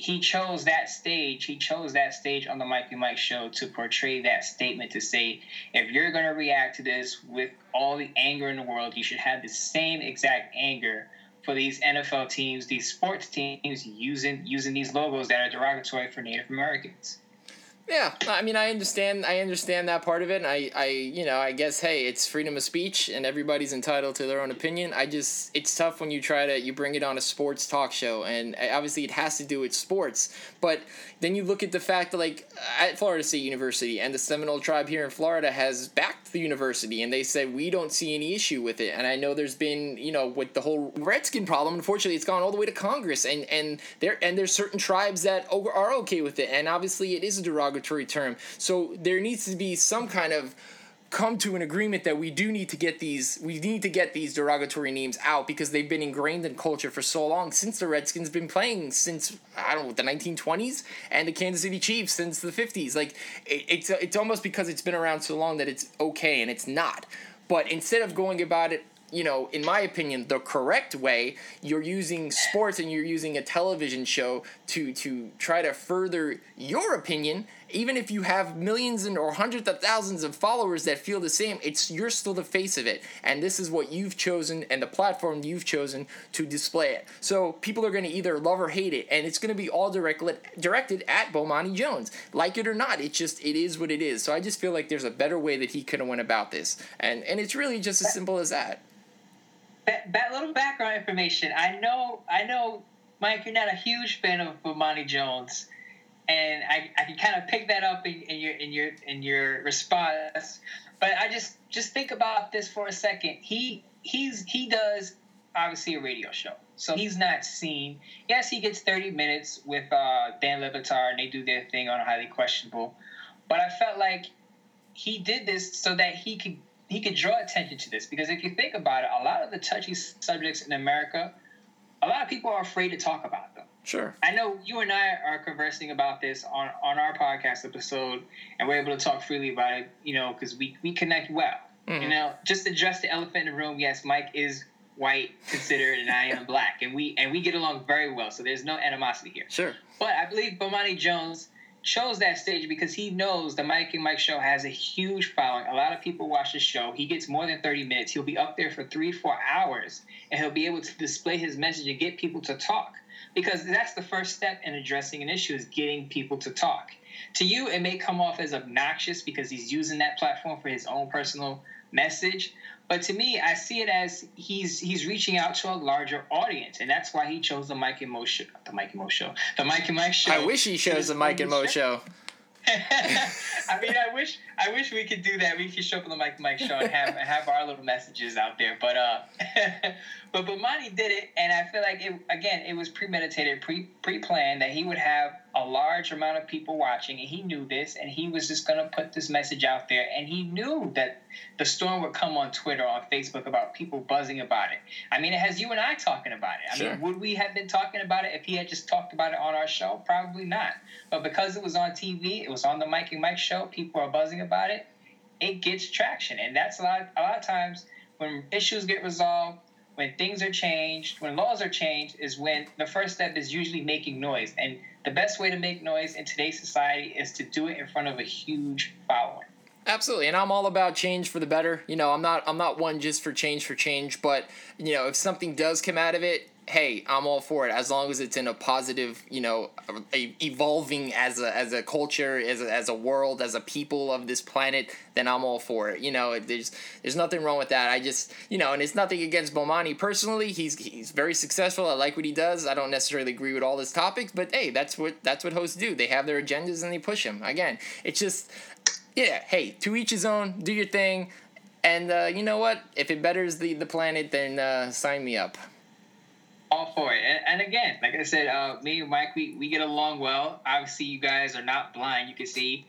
He chose that stage. He chose that stage on the Mikey Mike show to portray that statement to say, if you're going to react to this with all the anger in the world, you should have the same exact anger for these NFL teams, these sports teams using using these logos that are derogatory for Native Americans. Yeah, I mean, I understand. I understand that part of it. And I, I, you know, I guess, hey, it's freedom of speech, and everybody's entitled to their own opinion. I just, it's tough when you try to, you bring it on a sports talk show, and eh, obviously it has to do with sports. But then you look at the fact that, like, at Florida State University, and the Seminole tribe here in Florida has backed the university, and they said we don't see any issue with it. And I know there's been, you know, with the whole Redskin problem. Unfortunately, it's gone all the way to Congress, and and there and there's certain tribes that are okay with it, and obviously it is a derogatory term. So there needs to be some kind of come to an agreement that we do need to get these we need to get these derogatory names out because they've been ingrained in culture for so long since the Redskins been playing since I don't know the 1920s and the Kansas City Chiefs since the 50s like it, it's it's almost because it's been around so long that it's okay and it's not but instead of going about it you know, in my opinion, the correct way. You're using sports and you're using a television show to to try to further your opinion. Even if you have millions and or hundreds of thousands of followers that feel the same, it's you're still the face of it, and this is what you've chosen and the platform you've chosen to display it. So people are going to either love or hate it, and it's going to be all directly directed at Bomani Jones, like it or not. It just it is what it is. So I just feel like there's a better way that he could have went about this, and and it's really just as simple as that that, that little background information. I know, I know, Mike, you're not a huge fan of Bomani Jones, and I, I can kind of pick that up in, in your in your in your response. But I just just think about this for a second. He he's he does obviously a radio show, so he's not seen. Yes, he gets 30 minutes with uh, Dan Le Batard, and they do their thing on highly questionable. But I felt like he did this so that he could he could draw attention to this because if you think about it, a lot of the touchy subjects in America, a lot of people are afraid to talk about. Sure. I know you and I are conversing about this on, on our podcast episode, and we're able to talk freely about it, you know, because we, we connect well. Mm-hmm. You know, just address the elephant in the room. Yes, Mike is white considered, and I am [laughs] black, and we and we get along very well. So there's no animosity here. Sure. But I believe Bomani Jones chose that stage because he knows the Mike and Mike show has a huge following. A lot of people watch the show. He gets more than 30 minutes. He'll be up there for three, four hours, and he'll be able to display his message and get people to talk. Because that's the first step in addressing an issue is getting people to talk. To you, it may come off as obnoxious because he's using that platform for his own personal message. But to me, I see it as he's he's reaching out to a larger audience, and that's why he chose the Mike and Mo show. The Mike and Mo show. The Mike and Mike show. I wish he chose the Mike and Mo show. [laughs] I mean, I wish I wish we could do that. We could show up on the Mike Mike show and have [laughs] have our little messages out there. But uh, but [laughs] but Bomani did it, and I feel like it again. It was premeditated, pre pre planned that he would have a large amount of people watching, and he knew this, and he was just gonna put this message out there, and he knew that the storm would come on Twitter, on Facebook about people buzzing about it. I mean, it has you and I talking about it. I sure. mean, would we have been talking about it if he had just talked about it on our show? Probably not. But because it was on TV, it was on the Mike and Mike show. People are buzzing about it. It gets traction, and that's a lot. A lot of times when issues get resolved when things are changed, when laws are changed, is when the first step is usually making noise. And the best way to make noise in today's society is to do it in front of a huge following. Absolutely, and I'm all about change for the better. You know, I'm not I'm not one just for change for change, but you know, if something does come out of it, hey, I'm all for it as long as it's in a positive, you know, evolving as a as a culture, as a, as a world, as a people of this planet. Then I'm all for it. You know, there's there's nothing wrong with that. I just you know, and it's nothing against Bomani personally. He's he's very successful. I like what he does. I don't necessarily agree with all his topics, but hey, that's what that's what hosts do. They have their agendas and they push them. Again, it's just yeah. Hey, to each his own. Do your thing. And uh, you know what? If it betters the, the planet, then uh, sign me up all for it. And, and again, like I said, uh, me and Mike, we, we get along well. Obviously, you guys are not blind. You can see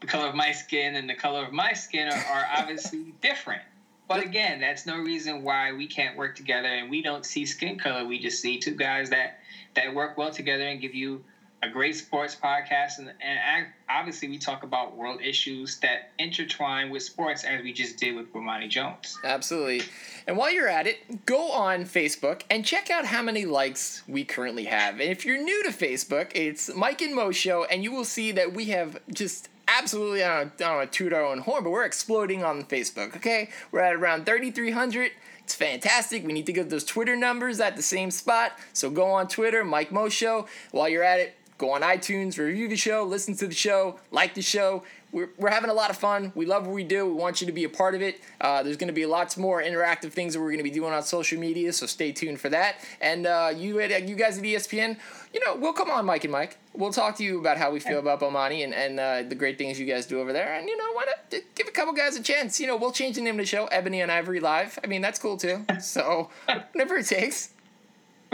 the color of my skin and the color of my skin are, are [laughs] obviously different. But again, that's no reason why we can't work together and we don't see skin color. We just see two guys that that work well together and give you a great sports podcast. And, and obviously, we talk about world issues that intertwine with sports, as we just did with Bomani Jones. Absolutely. And while you're at it, go on Facebook and check out how many likes we currently have. And if you're new to Facebook, it's Mike and Mo Show, and you will see that we have just absolutely, I don't, to toot our own horn, but we're exploding on Facebook, okay? We're at around 3,300. It's fantastic. We need to get those Twitter numbers at the same spot. So go on Twitter, Mike Mo Show. While you're at it, go on iTunes, review the show, listen to the show, like the show. We're, we're having a lot of fun. We love what we do. We want you to be a part of it. Uh, there's going to be lots more interactive things that we're going to be doing on social media, so stay tuned for that. And uh, you, at, you guys at ESPN, you know, we'll come on, Mike and Mike. We'll talk to you about how we feel about Bomani and, and uh, the great things you guys do over there. And, you know, why not give a couple guys a chance? You know, we'll change the name of the show, Ebony and Ivory Live. I mean, that's cool too. So, [laughs] whatever it takes.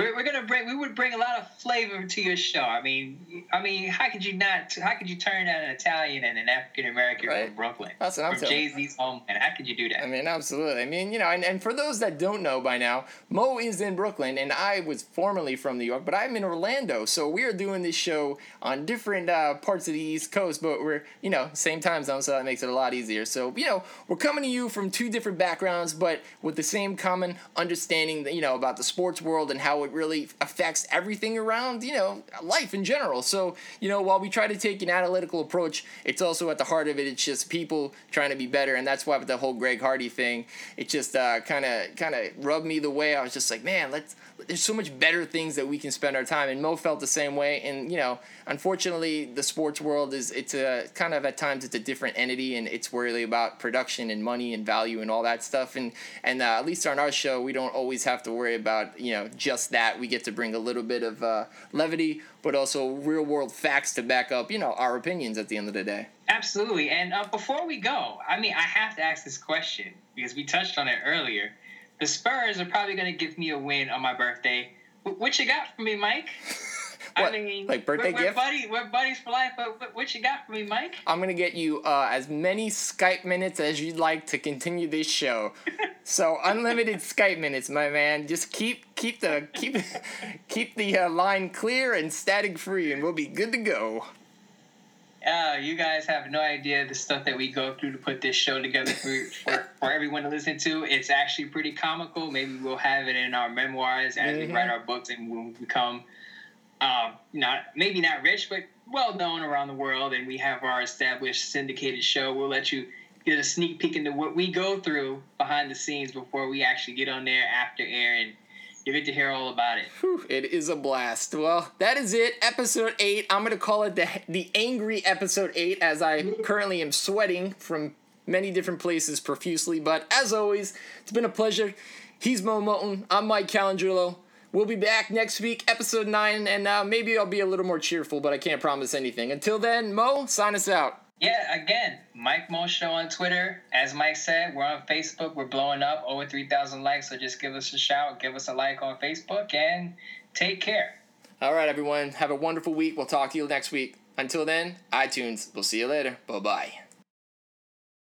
We're, we're gonna bring. We would bring a lot of flavor to your show. I mean, I mean, how could you not? How could you turn down an Italian and an African American right? from Brooklyn? That's what I'm from Jay Z's home, and how could you do that? I mean, absolutely. I mean, you know, and, and for those that don't know by now, Mo is in Brooklyn, and I was formerly from New York, but I'm in Orlando. So we are doing this show on different uh, parts of the East Coast, but we're you know same time zone, so that makes it a lot easier. So you know, we're coming to you from two different backgrounds, but with the same common understanding, that, you know, about the sports world and how it really affects everything around, you know, life in general. So, you know, while we try to take an analytical approach, it's also at the heart of it, it's just people trying to be better. And that's why with the whole Greg Hardy thing, it just kind of kind of rubbed me the way I was just like, man, let's there's so much better things that we can spend our time. And Mo felt the same way. And you know, unfortunately, the sports world is it's a kind of at times it's a different entity, and it's really about production and money and value and all that stuff. And and uh, at least on our show, we don't always have to worry about you know just that. We get to bring a little bit of uh, levity, but also real world facts to back up you know our opinions at the end of the day. Absolutely. And uh, before we go, I mean, I have to ask this question because we touched on it earlier the Spurs are probably going to give me a win on my birthday. What you got for me, Mike? What, I mean, like birthday we're, gift? We're, buddy, we're buddies for life. But what you got for me, Mike? I'm gonna get you uh, as many Skype minutes as you'd like to continue this show. [laughs] so unlimited Skype minutes, my man. Just keep keep the keep [laughs] keep the uh, line clear and static free, and we'll be good to go. Uh, you guys have no idea the stuff that we go through to put this show together for, for, for everyone to listen to. It's actually pretty comical. Maybe we'll have it in our memoirs as mm-hmm. we write our books and we'll become um, not maybe not rich, but well known around the world. And we have our established syndicated show. We'll let you get a sneak peek into what we go through behind the scenes before we actually get on there after air and you get to hear all about it. Whew, it is a blast. Well, that is it. Episode eight. I'm gonna call it the the angry episode eight, as I currently am sweating from many different places profusely. But as always, it's been a pleasure. He's Mo Moton. I'm Mike Calandrillo. We'll be back next week, episode nine, and uh, maybe I'll be a little more cheerful, but I can't promise anything. Until then, Mo, sign us out. Yeah, again, Mike Mo Show on Twitter. As Mike said, we're on Facebook. We're blowing up over 3,000 likes. So just give us a shout, give us a like on Facebook, and take care. All right, everyone. Have a wonderful week. We'll talk to you next week. Until then, iTunes. We'll see you later. Bye bye.